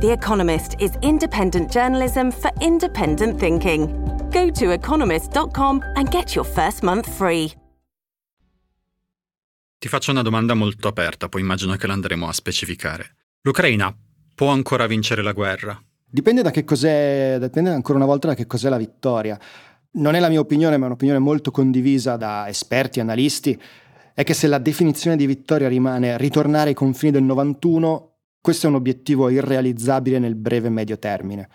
The Economist is independent journalism for independent thinking. Go to economist.com and get your first month free. Ti faccio una domanda molto aperta, poi immagino che l'andremo a specificare. L'Ucraina può ancora vincere la guerra? Dipende da che cos'è, dipende ancora una volta da che cos'è la vittoria. Non è la mia opinione, ma è un'opinione molto condivisa da esperti, e analisti, è che se la definizione di vittoria rimane ritornare ai confini del 91, questo è un obiettivo irrealizzabile nel breve e medio termine.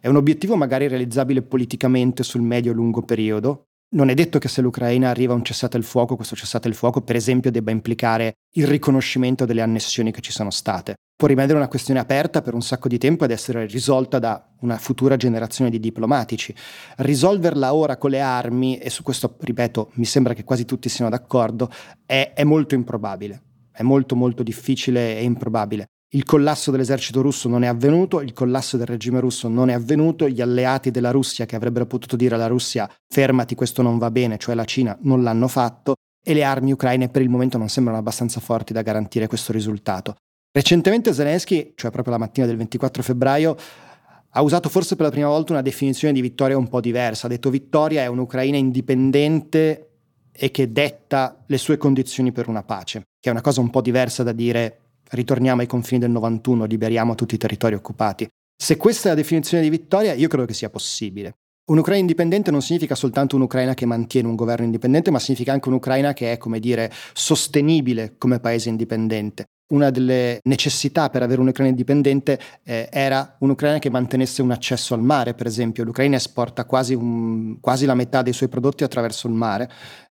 È un obiettivo magari realizzabile politicamente sul medio e lungo periodo, non è detto che se l'Ucraina arriva a un cessate il fuoco, questo cessate il fuoco, per esempio, debba implicare il riconoscimento delle annessioni che ci sono state. Può rimanere una questione aperta per un sacco di tempo ed essere risolta da una futura generazione di diplomatici. Risolverla ora con le armi, e su questo, ripeto, mi sembra che quasi tutti siano d'accordo, è, è molto improbabile. È molto molto difficile e improbabile. Il collasso dell'esercito russo non è avvenuto, il collasso del regime russo non è avvenuto, gli alleati della Russia che avrebbero potuto dire alla Russia fermati, questo non va bene, cioè la Cina, non l'hanno fatto e le armi ucraine per il momento non sembrano abbastanza forti da garantire questo risultato. Recentemente Zelensky, cioè proprio la mattina del 24 febbraio, ha usato forse per la prima volta una definizione di vittoria un po' diversa. Ha detto vittoria è un'Ucraina indipendente e che detta le sue condizioni per una pace, che è una cosa un po' diversa da dire ritorniamo ai confini del 91, liberiamo tutti i territori occupati. Se questa è la definizione di vittoria, io credo che sia possibile. Un'Ucraina indipendente non significa soltanto un'Ucraina che mantiene un governo indipendente, ma significa anche un'Ucraina che è, come dire, sostenibile come paese indipendente. Una delle necessità per avere un'Ucraina indipendente eh, era un'Ucraina che mantenesse un accesso al mare, per esempio. L'Ucraina esporta quasi, un, quasi la metà dei suoi prodotti attraverso il mare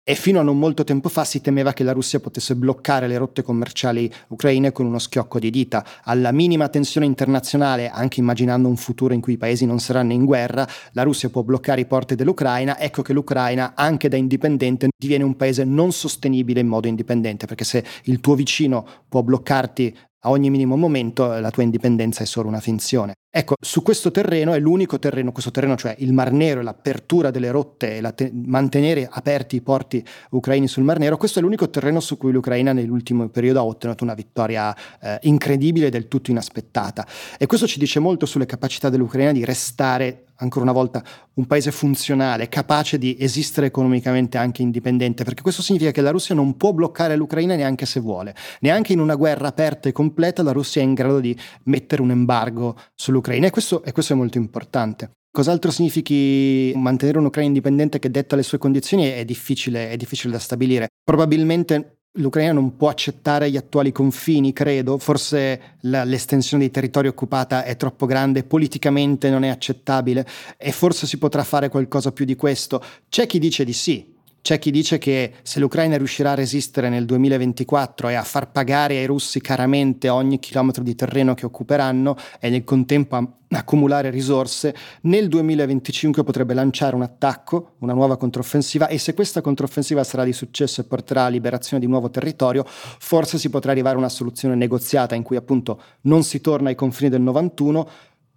e fino a non molto tempo fa si temeva che la Russia potesse bloccare le rotte commerciali ucraine con uno schiocco di dita. Alla minima tensione internazionale, anche immaginando un futuro in cui i paesi non saranno in guerra, la Russia può bloccare i porti dell'Ucraina, ecco che l'Ucraina, anche da indipendente, diviene un paese non sostenibile in modo indipendente, perché se il tuo vicino può bloccarti a ogni minimo momento la tua indipendenza è solo una finzione. Ecco, su questo terreno è l'unico terreno, questo terreno cioè il Mar Nero, l'apertura delle rotte e te- mantenere aperti i porti ucraini sul Mar Nero, questo è l'unico terreno su cui l'Ucraina nell'ultimo periodo ha ottenuto una vittoria eh, incredibile e del tutto inaspettata. E questo ci dice molto sulle capacità dell'Ucraina di restare ancora una volta un paese funzionale, capace di esistere economicamente anche indipendente, perché questo significa che la Russia non può bloccare l'Ucraina neanche se vuole, neanche in una guerra aperta e completa la Russia è in grado di mettere un embargo sull'Ucraina l'Ucraina e questo, e questo è molto importante. Cos'altro significhi mantenere un'Ucraina indipendente che detta le sue condizioni è difficile, è difficile da stabilire. Probabilmente l'Ucraina non può accettare gli attuali confini, credo, forse la, l'estensione dei territori occupata è troppo grande, politicamente non è accettabile e forse si potrà fare qualcosa più di questo. C'è chi dice di sì, c'è chi dice che se l'Ucraina riuscirà a resistere nel 2024 e a far pagare ai russi caramente ogni chilometro di terreno che occuperanno e nel contempo a accumulare risorse, nel 2025 potrebbe lanciare un attacco, una nuova controffensiva e se questa controffensiva sarà di successo e porterà alla liberazione di nuovo territorio, forse si potrà arrivare a una soluzione negoziata in cui appunto non si torna ai confini del 91,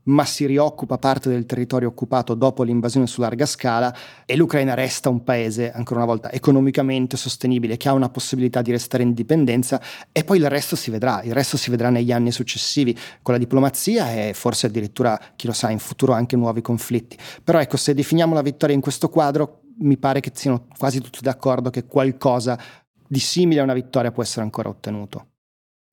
ma si rioccupa parte del territorio occupato dopo l'invasione su larga scala e l'Ucraina resta un paese, ancora una volta, economicamente sostenibile, che ha una possibilità di restare in dipendenza e poi il resto si vedrà, il resto si vedrà negli anni successivi con la diplomazia e forse addirittura, chi lo sa, in futuro anche nuovi conflitti. Però ecco, se definiamo la vittoria in questo quadro, mi pare che siano quasi tutti d'accordo che qualcosa di simile a una vittoria può essere ancora ottenuto.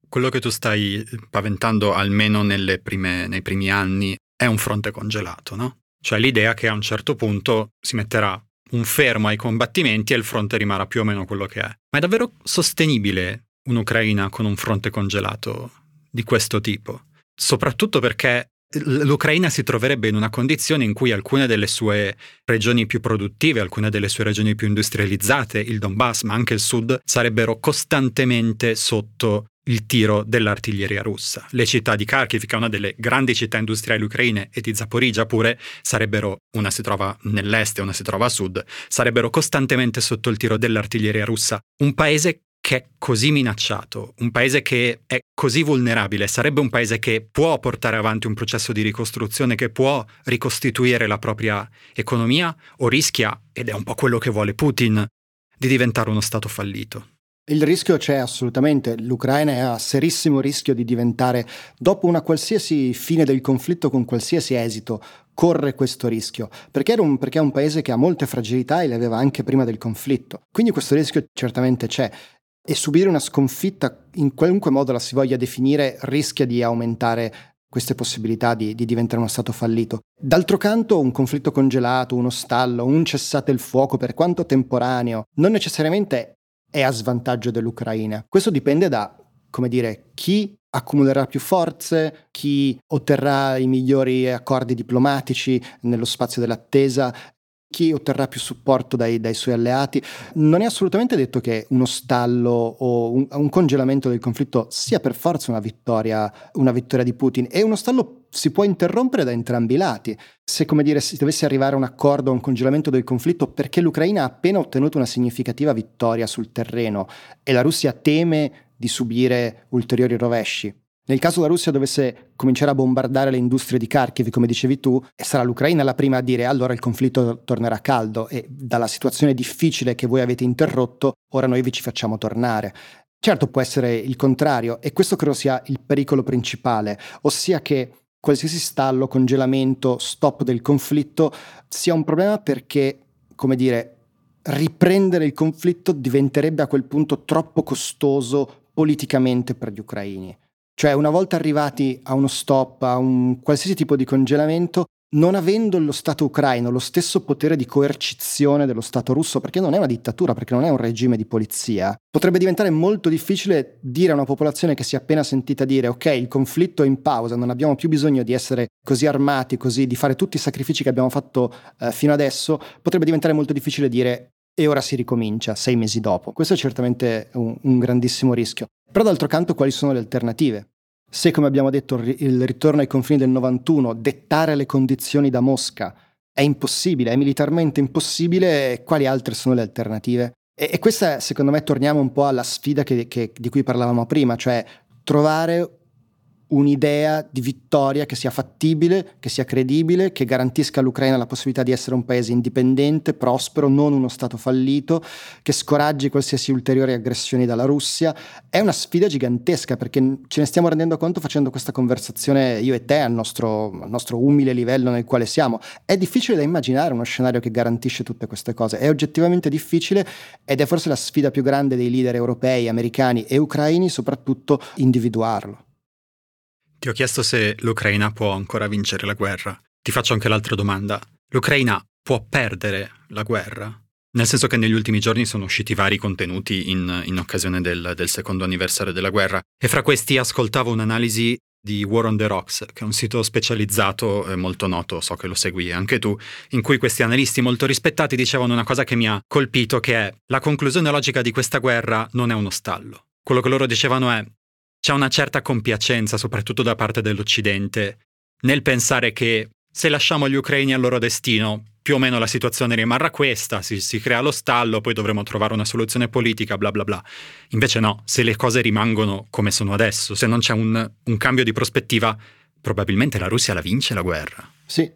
Quello che tu stai paventando, almeno prime, nei primi anni, è un fronte congelato, no? Cioè l'idea che a un certo punto si metterà un fermo ai combattimenti e il fronte rimarrà più o meno quello che è. Ma è davvero sostenibile un'Ucraina con un fronte congelato di questo tipo? Soprattutto perché l'Ucraina si troverebbe in una condizione in cui alcune delle sue regioni più produttive, alcune delle sue regioni più industrializzate, il Donbass, ma anche il sud, sarebbero costantemente sotto il tiro dell'artiglieria russa. Le città di Kharkiv, che è una delle grandi città industriali ucraine, e di Zaporizhia pure, sarebbero, una si trova nell'est e una si trova a sud, sarebbero costantemente sotto il tiro dell'artiglieria russa. Un paese che è così minacciato, un paese che è così vulnerabile, sarebbe un paese che può portare avanti un processo di ricostruzione, che può ricostituire la propria economia, o rischia, ed è un po' quello che vuole Putin, di diventare uno Stato fallito. Il rischio c'è assolutamente, l'Ucraina è a serissimo rischio di diventare, dopo una qualsiasi fine del conflitto con qualsiasi esito, corre questo rischio, perché, un, perché è un paese che ha molte fragilità e le aveva anche prima del conflitto. Quindi questo rischio certamente c'è e subire una sconfitta, in qualunque modo la si voglia definire, rischia di aumentare queste possibilità di, di, diventare uno Stato fallito. D'altro canto, un conflitto congelato, uno stallo, un cessate il fuoco, per quanto temporaneo, non necessariamente è a svantaggio dell'Ucraina. Questo dipende da, come dire, chi accumulerà più forze, chi otterrà i migliori accordi diplomatici nello spazio dell'attesa, chi otterrà più supporto dai, dai, suoi alleati. Non è assolutamente detto che uno stallo o un, un, congelamento del conflitto sia per forza una vittoria, una vittoria di Putin e uno stallo si può interrompere da entrambi i lati. Se, come dire, si dovesse arrivare a un accordo, a un congelamento del conflitto, perché l'Ucraina ha appena ottenuto una significativa vittoria sul terreno e la Russia teme di subire ulteriori rovesci. Nel caso la Russia dovesse cominciare a bombardare le industrie di Kharkiv, come dicevi tu, sarà l'Ucraina la prima a dire allora il conflitto tornerà caldo e dalla situazione difficile che voi avete interrotto, ora noi vi ci facciamo tornare. Certo può essere il contrario e questo credo sia il pericolo principale, ossia che qualsiasi stallo, congelamento, stop del conflitto sia un problema perché, come dire, riprendere il conflitto diventerebbe a quel punto troppo costoso politicamente per gli ucraini. Cioè, una volta arrivati a uno stop, a un qualsiasi tipo di congelamento, non avendo lo Stato ucraino lo stesso potere di coercizione dello Stato russo, perché non è una dittatura, perché non è un regime di polizia, potrebbe diventare molto difficile dire a una popolazione che si è appena sentita dire ok, il conflitto è in pausa, non abbiamo più bisogno di essere così armati, così, di fare tutti i sacrifici che abbiamo fatto eh, fino adesso, potrebbe diventare molto difficile dire e ora si ricomincia sei mesi dopo. Questo è certamente un, un grandissimo rischio. Però d'altro canto quali sono le alternative? Se, come abbiamo detto, il ritorno ai confini del 91, dettare le condizioni da Mosca è impossibile, è militarmente impossibile, quali altre sono le alternative? E, e questa, secondo me, torniamo un po' alla sfida che, che, di cui parlavamo prima, cioè trovare un'idea di vittoria che sia fattibile, che sia credibile, che garantisca all'Ucraina la possibilità di essere un paese indipendente, prospero, non uno Stato fallito, che scoraggi qualsiasi ulteriore aggressioni dalla Russia. È una sfida gigantesca perché ce ne stiamo rendendo conto facendo questa conversazione io e te al nostro, al nostro umile livello nel quale siamo. È difficile da immaginare uno scenario che garantisce tutte queste cose, è oggettivamente difficile ed è forse la sfida più grande dei leader europei, americani e ucraini, soprattutto individuarlo. Ti ho chiesto se l'Ucraina può ancora vincere la guerra. Ti faccio anche l'altra domanda. L'Ucraina può perdere la guerra? Nel senso che negli ultimi giorni sono usciti vari contenuti in, in occasione del, del, secondo anniversario della guerra e fra questi ascoltavo un'analisi di War on the Rocks, che è un sito specializzato e molto noto, so che lo segui anche tu, in cui questi analisti molto rispettati dicevano una cosa che mi ha colpito, che è la conclusione logica di questa guerra non è uno stallo. Quello che loro dicevano è c'è una certa compiacenza, soprattutto da parte dell'Occidente, nel pensare che se lasciamo gli ucraini al loro destino, più o meno la situazione rimarrà questa, si, si, crea lo stallo, poi dovremo trovare una soluzione politica, bla bla bla. Invece no, se le cose rimangono come sono adesso, se non c'è un, un cambio di prospettiva, probabilmente la Russia la vince la guerra. Sì,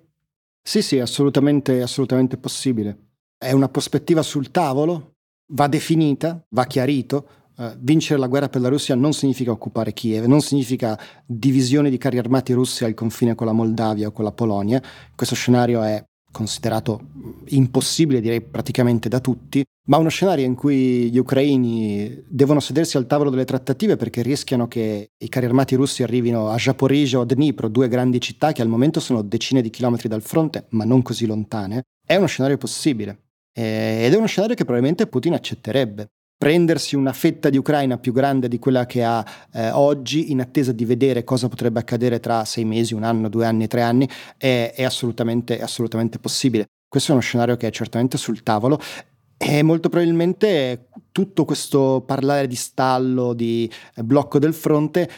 sì, sì, assolutamente, assolutamente possibile. È una prospettiva sul tavolo, va definita, va chiarito, Uh, vincere la guerra per la Russia non significa occupare Kiev, non significa divisione di carri armati russi al confine con la Moldavia o con la Polonia. Questo scenario è considerato impossibile direi praticamente da tutti, ma uno scenario in cui gli ucraini devono sedersi al tavolo delle trattative perché rischiano che i carri armati russi arrivino a Zaporizhia o Dnipro, due grandi città che al momento sono decine di chilometri dal fronte, ma non così lontane, è uno scenario possibile. Ed è uno scenario che probabilmente Putin accetterebbe prendersi una fetta di Ucraina più grande di quella che ha eh, oggi in attesa di vedere cosa potrebbe accadere tra sei mesi, un anno, due anni, tre anni, è, è assolutamente, assolutamente possibile. Questo è uno scenario che è certamente sul tavolo e molto probabilmente tutto questo parlare di stallo, di eh, blocco del fronte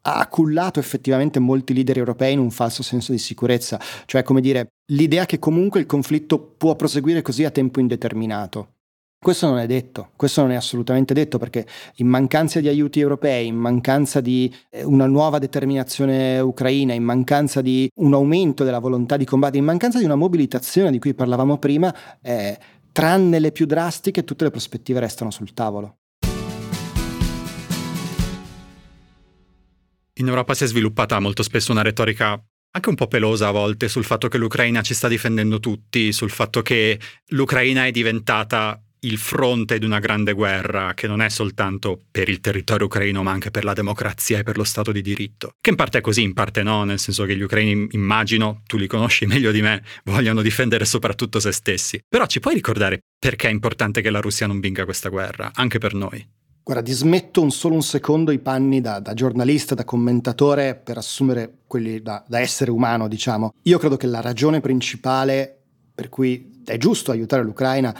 ha cullato effettivamente molti leader europei in un falso senso di sicurezza, cioè come dire l'idea che comunque il conflitto può proseguire così a tempo indeterminato. Questo non è detto, questo non è assolutamente detto perché in mancanza di aiuti europei, in mancanza di eh, una nuova determinazione ucraina, in mancanza di un aumento della volontà di combattere, in mancanza di una mobilitazione di cui parlavamo prima, eh, tranne le più drastiche, tutte le prospettive restano sul tavolo. In Europa si è sviluppata molto spesso una retorica anche un po' pelosa a volte sul fatto che l'Ucraina ci sta difendendo tutti, sul fatto che l'Ucraina è diventata il fronte di una grande guerra che non è soltanto per il territorio ucraino ma anche per la democrazia e per lo Stato di diritto. Che in parte è così, in parte no, nel senso che gli ucraini, immagino, tu li conosci meglio di me, vogliono difendere soprattutto se stessi. Però ci puoi ricordare perché è importante che la Russia non vinca questa guerra, anche per noi? Guarda, dismetto un solo un secondo i panni da, da giornalista, da commentatore, per assumere quelli da, da essere umano, diciamo. Io credo che la ragione principale per cui è giusto aiutare l'Ucraina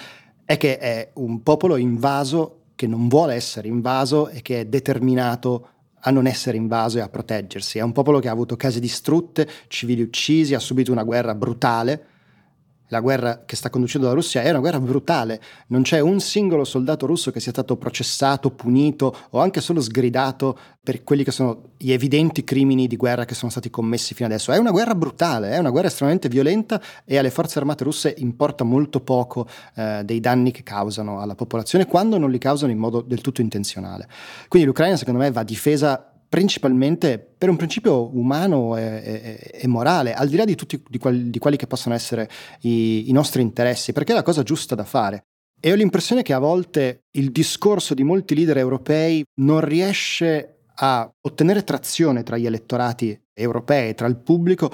è che è un popolo invaso che non vuole essere invaso e che è determinato a non essere invaso e a proteggersi. È un popolo che ha avuto case distrutte, civili uccisi, ha subito una guerra brutale la guerra che sta conducendo la Russia è una guerra brutale, non c'è un singolo soldato russo che sia stato processato, punito o anche solo sgridato per quelli che sono gli evidenti crimini di guerra che sono stati commessi fino adesso. È una guerra brutale, è una guerra estremamente violenta e alle forze armate russe importa molto poco eh, dei danni che causano alla popolazione quando non li causano in modo del tutto intenzionale. Quindi l'Ucraina secondo me va difesa principalmente per un principio umano e, e, e morale, al di là di tutti di, quali, di quelli che possono essere i, i nostri interessi, perché è la cosa giusta da fare. E ho l'impressione che a volte il discorso di molti leader europei non riesce a ottenere trazione tra gli elettorati europei, tra il pubblico,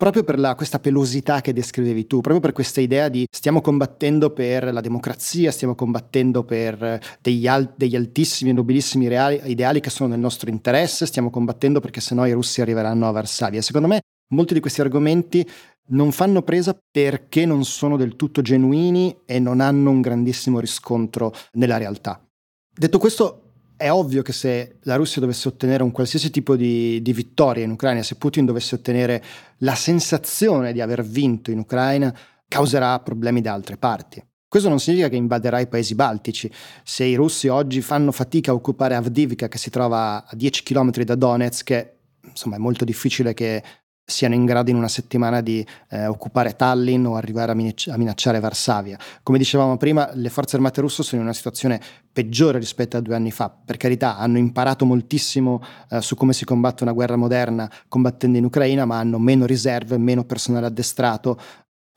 proprio per la, questa pelosità che descrivevi tu, proprio per questa idea di stiamo combattendo per la democrazia, stiamo combattendo per degli, al, degli altissimi e nobilissimi reali, ideali che sono nel nostro interesse, stiamo combattendo perché sennò i russi arriveranno a Varsavia. Secondo me molti di questi argomenti non fanno presa perché non sono del tutto genuini e non hanno un grandissimo riscontro nella realtà. Detto questo, è ovvio che se la Russia dovesse ottenere un qualsiasi tipo di, di, vittoria in Ucraina, se Putin dovesse ottenere la sensazione di aver vinto in Ucraina, causerà problemi da altre parti. Questo non significa che invaderà i paesi baltici. Se i russi oggi fanno fatica a occupare Avdivka, che si trova a 10 km da Donetsk, insomma è molto difficile che siano in grado in una settimana di eh, occupare Tallinn o arrivare a, minacci- a, minacciare Varsavia. Come dicevamo prima, le forze armate russe sono in una situazione peggiore rispetto a due anni fa. Per carità, hanno imparato moltissimo eh, su come si combatte una guerra moderna combattendo in Ucraina, ma hanno meno riserve, meno personale addestrato,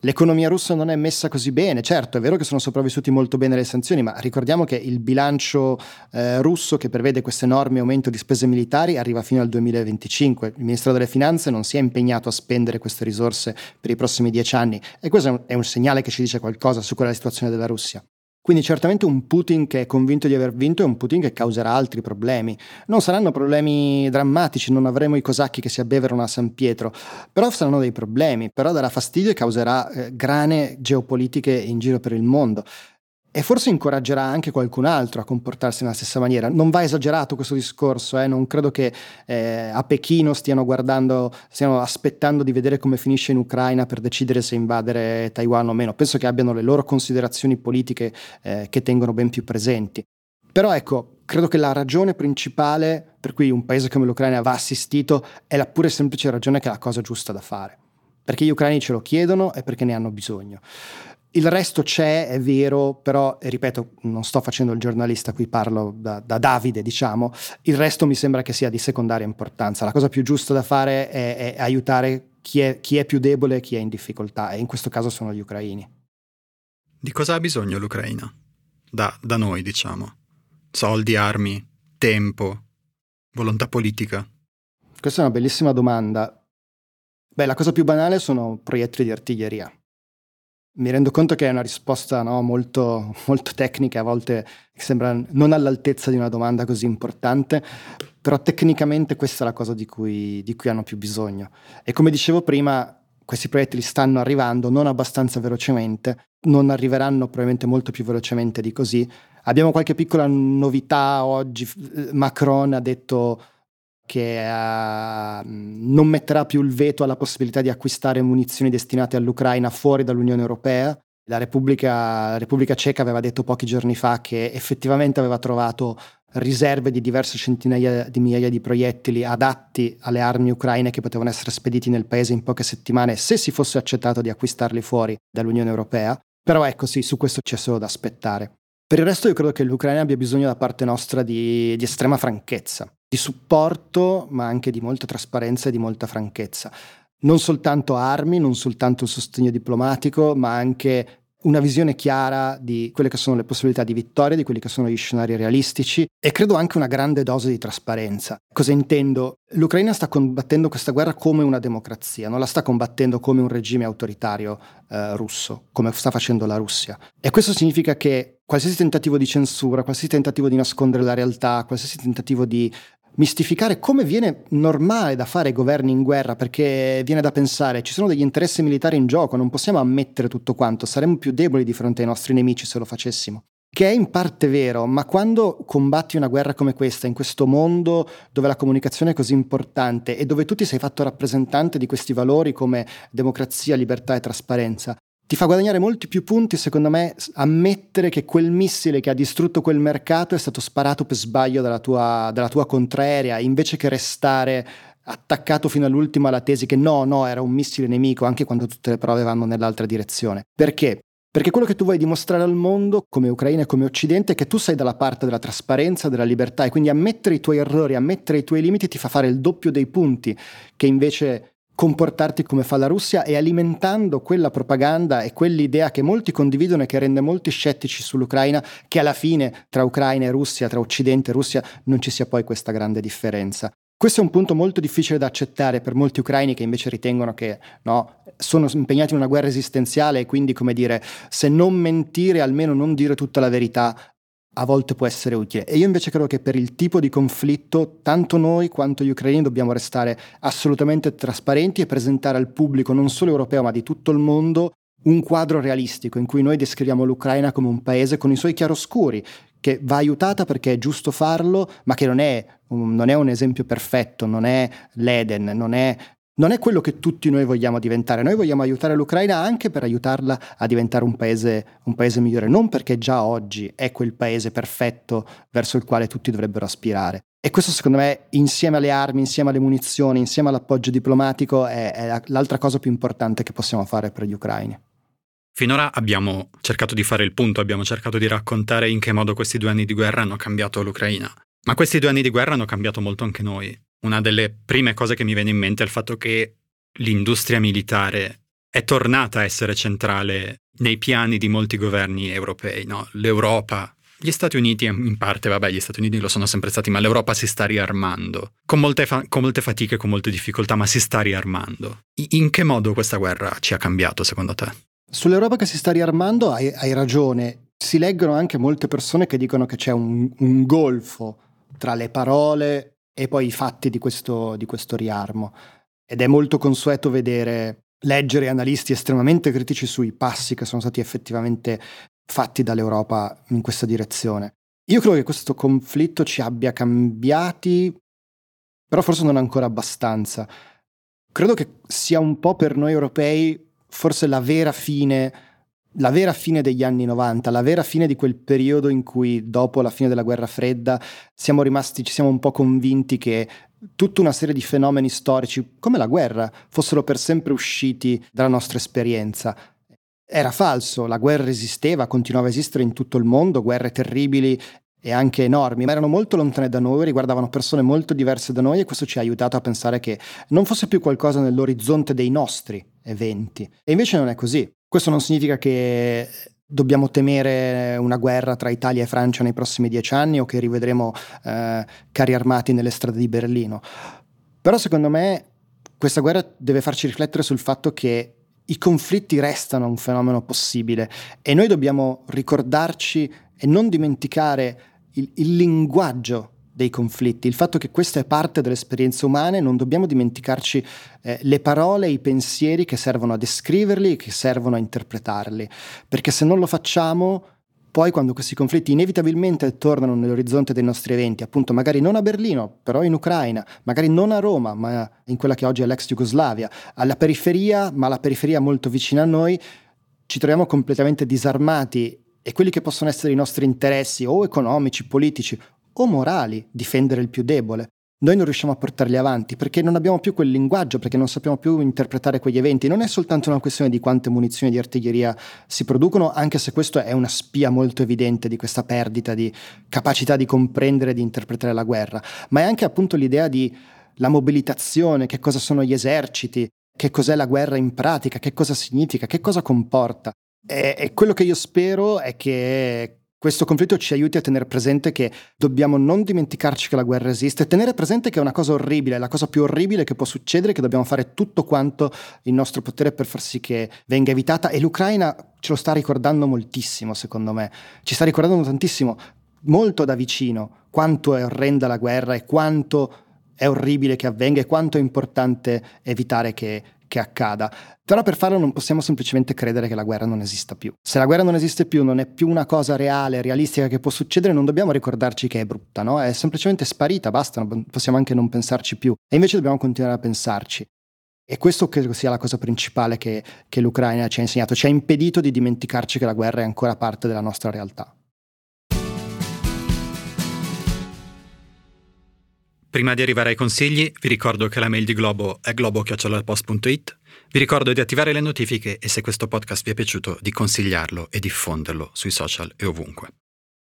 L'economia russa non è messa così bene, certo è vero che sono sopravvissuti molto bene le sanzioni, ma ricordiamo che il bilancio eh, russo che prevede questo enorme aumento di spese militari arriva fino al 2025. Il Ministero delle Finanze non si è impegnato a spendere queste risorse per i prossimi dieci anni e questo è un, è un segnale che ci dice qualcosa su quella situazione della Russia. Quindi certamente un Putin che è convinto di aver vinto è un Putin che causerà altri problemi. Non saranno problemi drammatici, non avremo i cosacchi che si abbeverano a San Pietro, però saranno dei problemi, però darà fastidio e causerà eh, grane geopolitiche in giro per il mondo e forse incoraggerà anche qualcun altro a comportarsi nella stessa maniera. Non va esagerato questo discorso, eh? non credo che eh, a Pechino stiano guardando, stiano aspettando di vedere come finisce in Ucraina per decidere se invadere Taiwan o meno. Penso che abbiano le loro considerazioni politiche eh, che tengono ben più presenti. Però ecco, credo che la ragione principale per cui un paese come l'Ucraina va assistito è la pura e semplice ragione che è la cosa giusta da fare. Perché gli ucraini ce lo chiedono e perché ne hanno bisogno. Il resto c'è, è vero, però, ripeto, non sto facendo il giornalista, qui parlo da, da, Davide, diciamo, il resto mi sembra che sia di secondaria importanza. La cosa più giusta da fare è, è aiutare chi è, chi è più debole e chi è in difficoltà, e in questo caso sono gli ucraini. Di cosa ha bisogno l'Ucraina? Da, da noi, diciamo. Soldi, armi, tempo, volontà politica? Questa è una bellissima domanda. Beh, la cosa più banale sono proiettili di artiglieria mi rendo conto che è una risposta no, molto, molto tecnica, a volte sembra non all'altezza di una domanda così importante, però tecnicamente questa è la cosa di cui, di cui hanno più bisogno. E come dicevo prima, questi proiettili stanno arrivando non abbastanza velocemente, non arriveranno probabilmente molto più velocemente di così. Abbiamo qualche piccola novità oggi, Macron ha detto che uh, non metterà più il veto alla possibilità di acquistare munizioni destinate all'Ucraina fuori dall'Unione Europea. La Repubblica, la Repubblica Ceca aveva detto pochi giorni fa che effettivamente aveva trovato riserve di diverse centinaia di migliaia di proiettili adatti alle armi ucraine che potevano essere spediti nel paese in poche settimane se si fosse accettato di acquistarli fuori dall'Unione Europea. Però ecco sì, su questo c'è solo da aspettare. Per il resto io credo che l'Ucraina abbia bisogno da parte nostra di, di estrema franchezza di supporto, ma anche di molta trasparenza e di molta franchezza. Non soltanto armi, non soltanto il sostegno diplomatico, ma anche una visione chiara di quelle che sono le possibilità di vittoria, di quelli che sono gli scenari realistici e credo anche una grande dose di trasparenza. Cosa intendo? L'Ucraina sta combattendo questa guerra come una democrazia, non la sta combattendo come un regime autoritario eh, russo, come sta facendo la Russia. E questo significa che qualsiasi tentativo di censura, qualsiasi tentativo di nascondere la realtà, qualsiasi tentativo di mistificare come viene normale da fare i governi in guerra, perché viene da pensare ci sono degli interessi militari in gioco, non possiamo ammettere tutto quanto, saremmo più deboli di fronte ai nostri nemici se lo facessimo. Che è in parte vero, ma quando combatti una guerra come questa, in questo mondo dove la comunicazione è così importante e dove tu ti sei fatto rappresentante di questi valori come democrazia, libertà e trasparenza, ti fa guadagnare molti più punti, secondo me, ammettere che quel missile che ha distrutto quel mercato è stato sparato per sbaglio dalla tua, dalla tua contraerea, invece che restare attaccato fino all'ultimo alla tesi che no, no, era un missile nemico, anche quando tutte le prove vanno nell'altra direzione. Perché? Perché quello che tu vuoi dimostrare al mondo, come Ucraina e come Occidente, è che tu sei dalla parte della trasparenza, della libertà e quindi ammettere i tuoi errori, ammettere i tuoi limiti ti fa fare il doppio dei punti che invece comportarti come fa la Russia e alimentando quella propaganda e quell'idea che molti condividono e che rende molti scettici sull'Ucraina, che alla fine tra Ucraina e Russia, tra Occidente e Russia, non ci sia poi questa grande differenza. Questo è un punto molto difficile da accettare per molti ucraini che invece ritengono che no, sono impegnati in una guerra esistenziale e quindi, come dire, se non mentire, almeno non dire tutta la verità, a volte può essere utile. E io invece credo che per il tipo di conflitto, tanto noi quanto gli ucraini dobbiamo restare assolutamente trasparenti e presentare al pubblico, non solo europeo, ma di tutto il mondo, un quadro realistico in cui noi descriviamo l'Ucraina come un paese con i suoi chiaroscuri, che va aiutata perché è giusto farlo, ma che non è, non è un esempio perfetto, non è l'Eden, non è non è quello che tutti noi vogliamo diventare. Noi vogliamo aiutare l'Ucraina anche per aiutarla a diventare un paese, un paese, migliore, non perché già oggi è quel paese perfetto verso il quale tutti dovrebbero aspirare. E questo secondo me, insieme alle armi, insieme alle munizioni, insieme all'appoggio diplomatico, è, è l'altra cosa più importante che possiamo fare per gli ucraini. Finora abbiamo cercato di fare il punto, abbiamo cercato di raccontare in che modo questi due anni di guerra hanno cambiato l'Ucraina. Ma questi due anni di guerra hanno cambiato molto anche noi una delle prime cose che mi viene in mente è il fatto che l'industria militare è tornata a essere centrale nei piani di molti governi europei. No? L'Europa, gli Stati Uniti in parte, vabbè, gli Stati Uniti lo sono sempre stati, ma l'Europa si sta riarmando, con molte, fa- con molte fatiche, con molte difficoltà, ma si sta riarmando. In che modo questa guerra ci ha cambiato, secondo te? Sull'Europa che si sta riarmando hai, hai ragione si leggono anche molte persone che dicono che c'è un, un golfo tra le parole e poi i fatti di questo, di questo riarmo. Ed è molto consueto vedere, leggere analisti estremamente critici sui passi che sono stati effettivamente fatti dall'Europa in questa direzione. Io credo che questo conflitto ci abbia cambiati, però forse non ancora abbastanza. Credo che sia un po' per noi europei forse la vera fine la vera fine degli anni 90, la vera fine di quel periodo in cui dopo la fine della guerra fredda siamo rimasti, ci siamo un po' convinti che tutta una serie di fenomeni storici come la guerra fossero per sempre usciti dalla nostra esperienza. Era falso, la guerra esisteva, continuava a esistere in tutto il mondo, guerre terribili e anche enormi, ma erano molto lontane da noi, riguardavano persone molto diverse da noi e questo ci ha aiutato a pensare che non fosse più qualcosa nell'orizzonte dei nostri eventi. E invece non è così. Questo non significa che dobbiamo temere una guerra tra Italia e Francia nei prossimi dieci anni o che rivedremo eh, carri armati nelle strade di Berlino. Però secondo me questa guerra deve farci riflettere sul fatto che i conflitti restano un fenomeno possibile e noi dobbiamo ricordarci e non dimenticare il, il linguaggio dei conflitti, il fatto che questa è parte delle esperienze umane, non dobbiamo dimenticarci eh, le parole e i pensieri che servono a descriverli e che servono a interpretarli, perché se non lo facciamo, poi quando questi conflitti inevitabilmente tornano nell'orizzonte dei nostri eventi, appunto magari non a Berlino, però in Ucraina, magari non a Roma, ma in quella che oggi è l'ex Jugoslavia, alla periferia, ma alla periferia molto vicina a noi, ci troviamo completamente disarmati e quelli che possono essere i nostri interessi o economici, politici o morali difendere il più debole. Noi non riusciamo a portarli avanti perché non abbiamo più quel linguaggio, perché non sappiamo più interpretare quegli eventi. Non è soltanto una questione di quante munizioni di artiglieria si producono, anche se questo è una spia molto evidente di questa perdita di capacità di comprendere e di interpretare la guerra, ma è anche appunto l'idea di la mobilitazione, che cosa sono gli eserciti, che cos'è la guerra in pratica, che cosa significa, che cosa comporta. E, quello che io spero è che questo conflitto ci aiuti a tenere presente che dobbiamo non dimenticarci che la guerra esiste, tenere presente che è una cosa orribile, la cosa più orribile che può succedere, che dobbiamo fare tutto quanto il nostro potere per far sì che venga evitata e l'Ucraina ce lo sta ricordando moltissimo, secondo me, ci sta ricordando tantissimo, molto da vicino, quanto è orrenda la guerra e quanto è orribile che avvenga e quanto è importante evitare che, che accada. Però per farlo non possiamo semplicemente credere che la guerra non esista più. Se la guerra non esiste più, non è più una cosa reale, realistica che può succedere, non dobbiamo ricordarci che è brutta, no? È semplicemente sparita, basta, possiamo anche non pensarci più. E invece dobbiamo continuare a pensarci. E questo credo sia la cosa principale che, che l'Ucraina ci ha insegnato, ci ha impedito di dimenticarci che la guerra è ancora parte della nostra realtà. Prima di arrivare ai consigli, vi ricordo che la mail di Globo è globo.post.it. Vi ricordo di attivare le notifiche e se questo podcast vi è piaciuto di consigliarlo e diffonderlo sui social e ovunque.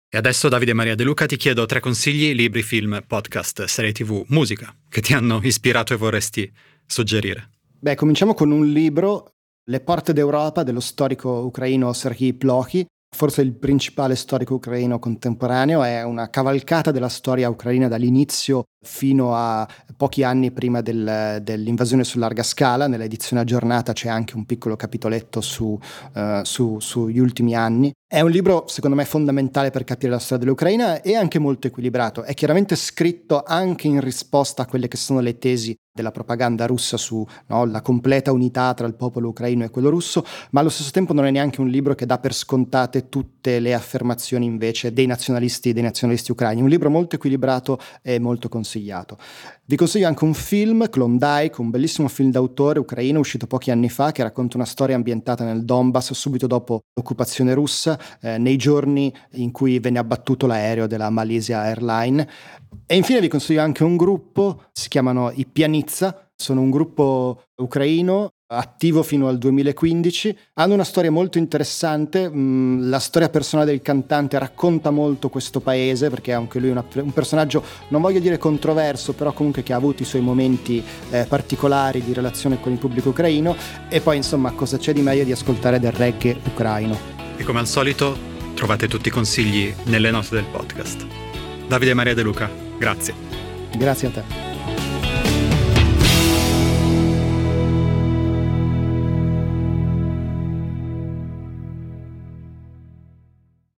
E adesso Davide Maria De Luca ti chiedo tre consigli, libri, film, podcast, serie tv, musica che ti hanno ispirato e vorresti suggerire. Beh, cominciamo con un libro, Le porte d'Europa dello storico ucraino Sergei Plokhy, forse il principale storico ucraino contemporaneo, è una cavalcata della storia ucraina dall'inizio fino a pochi anni prima del, dell'invasione su larga scala. Nell'edizione aggiornata c'è anche un piccolo capitoletto su, uh, su, sugli ultimi anni. È un libro, secondo me, fondamentale per capire la storia dell'Ucraina e anche molto equilibrato. È chiaramente scritto anche in risposta a quelle che sono le tesi della propaganda russa sulla no, completa unità tra il popolo ucraino e quello russo, ma allo stesso tempo non è neanche un libro che dà per scontate tutte le affermazioni invece dei nazionalisti, dei nazionalisti ucraini. Un libro molto equilibrato e molto consigliato. Vi consiglio anche un film, Klondike, un bellissimo film d'autore ucraino uscito pochi anni fa che racconta una storia ambientata nel Donbass subito dopo l'occupazione russa, eh, nei giorni in cui venne abbattuto l'aereo della Malaysia Airlines. E infine vi consiglio anche un gruppo, si chiamano i Pianizza, sono un gruppo ucraino attivo fino al 2015, hanno una storia molto interessante, mm, la storia personale del cantante racconta molto questo paese perché anche lui una, un personaggio, non voglio dire controverso, però comunque che ha avuto i suoi momenti eh, particolari di relazione con il pubblico ucraino e poi insomma cosa c'è di meglio di ascoltare del reggae ucraino. E come al solito trovate tutti i consigli nelle note del podcast. Davide Maria De Luca, grazie. Grazie a te.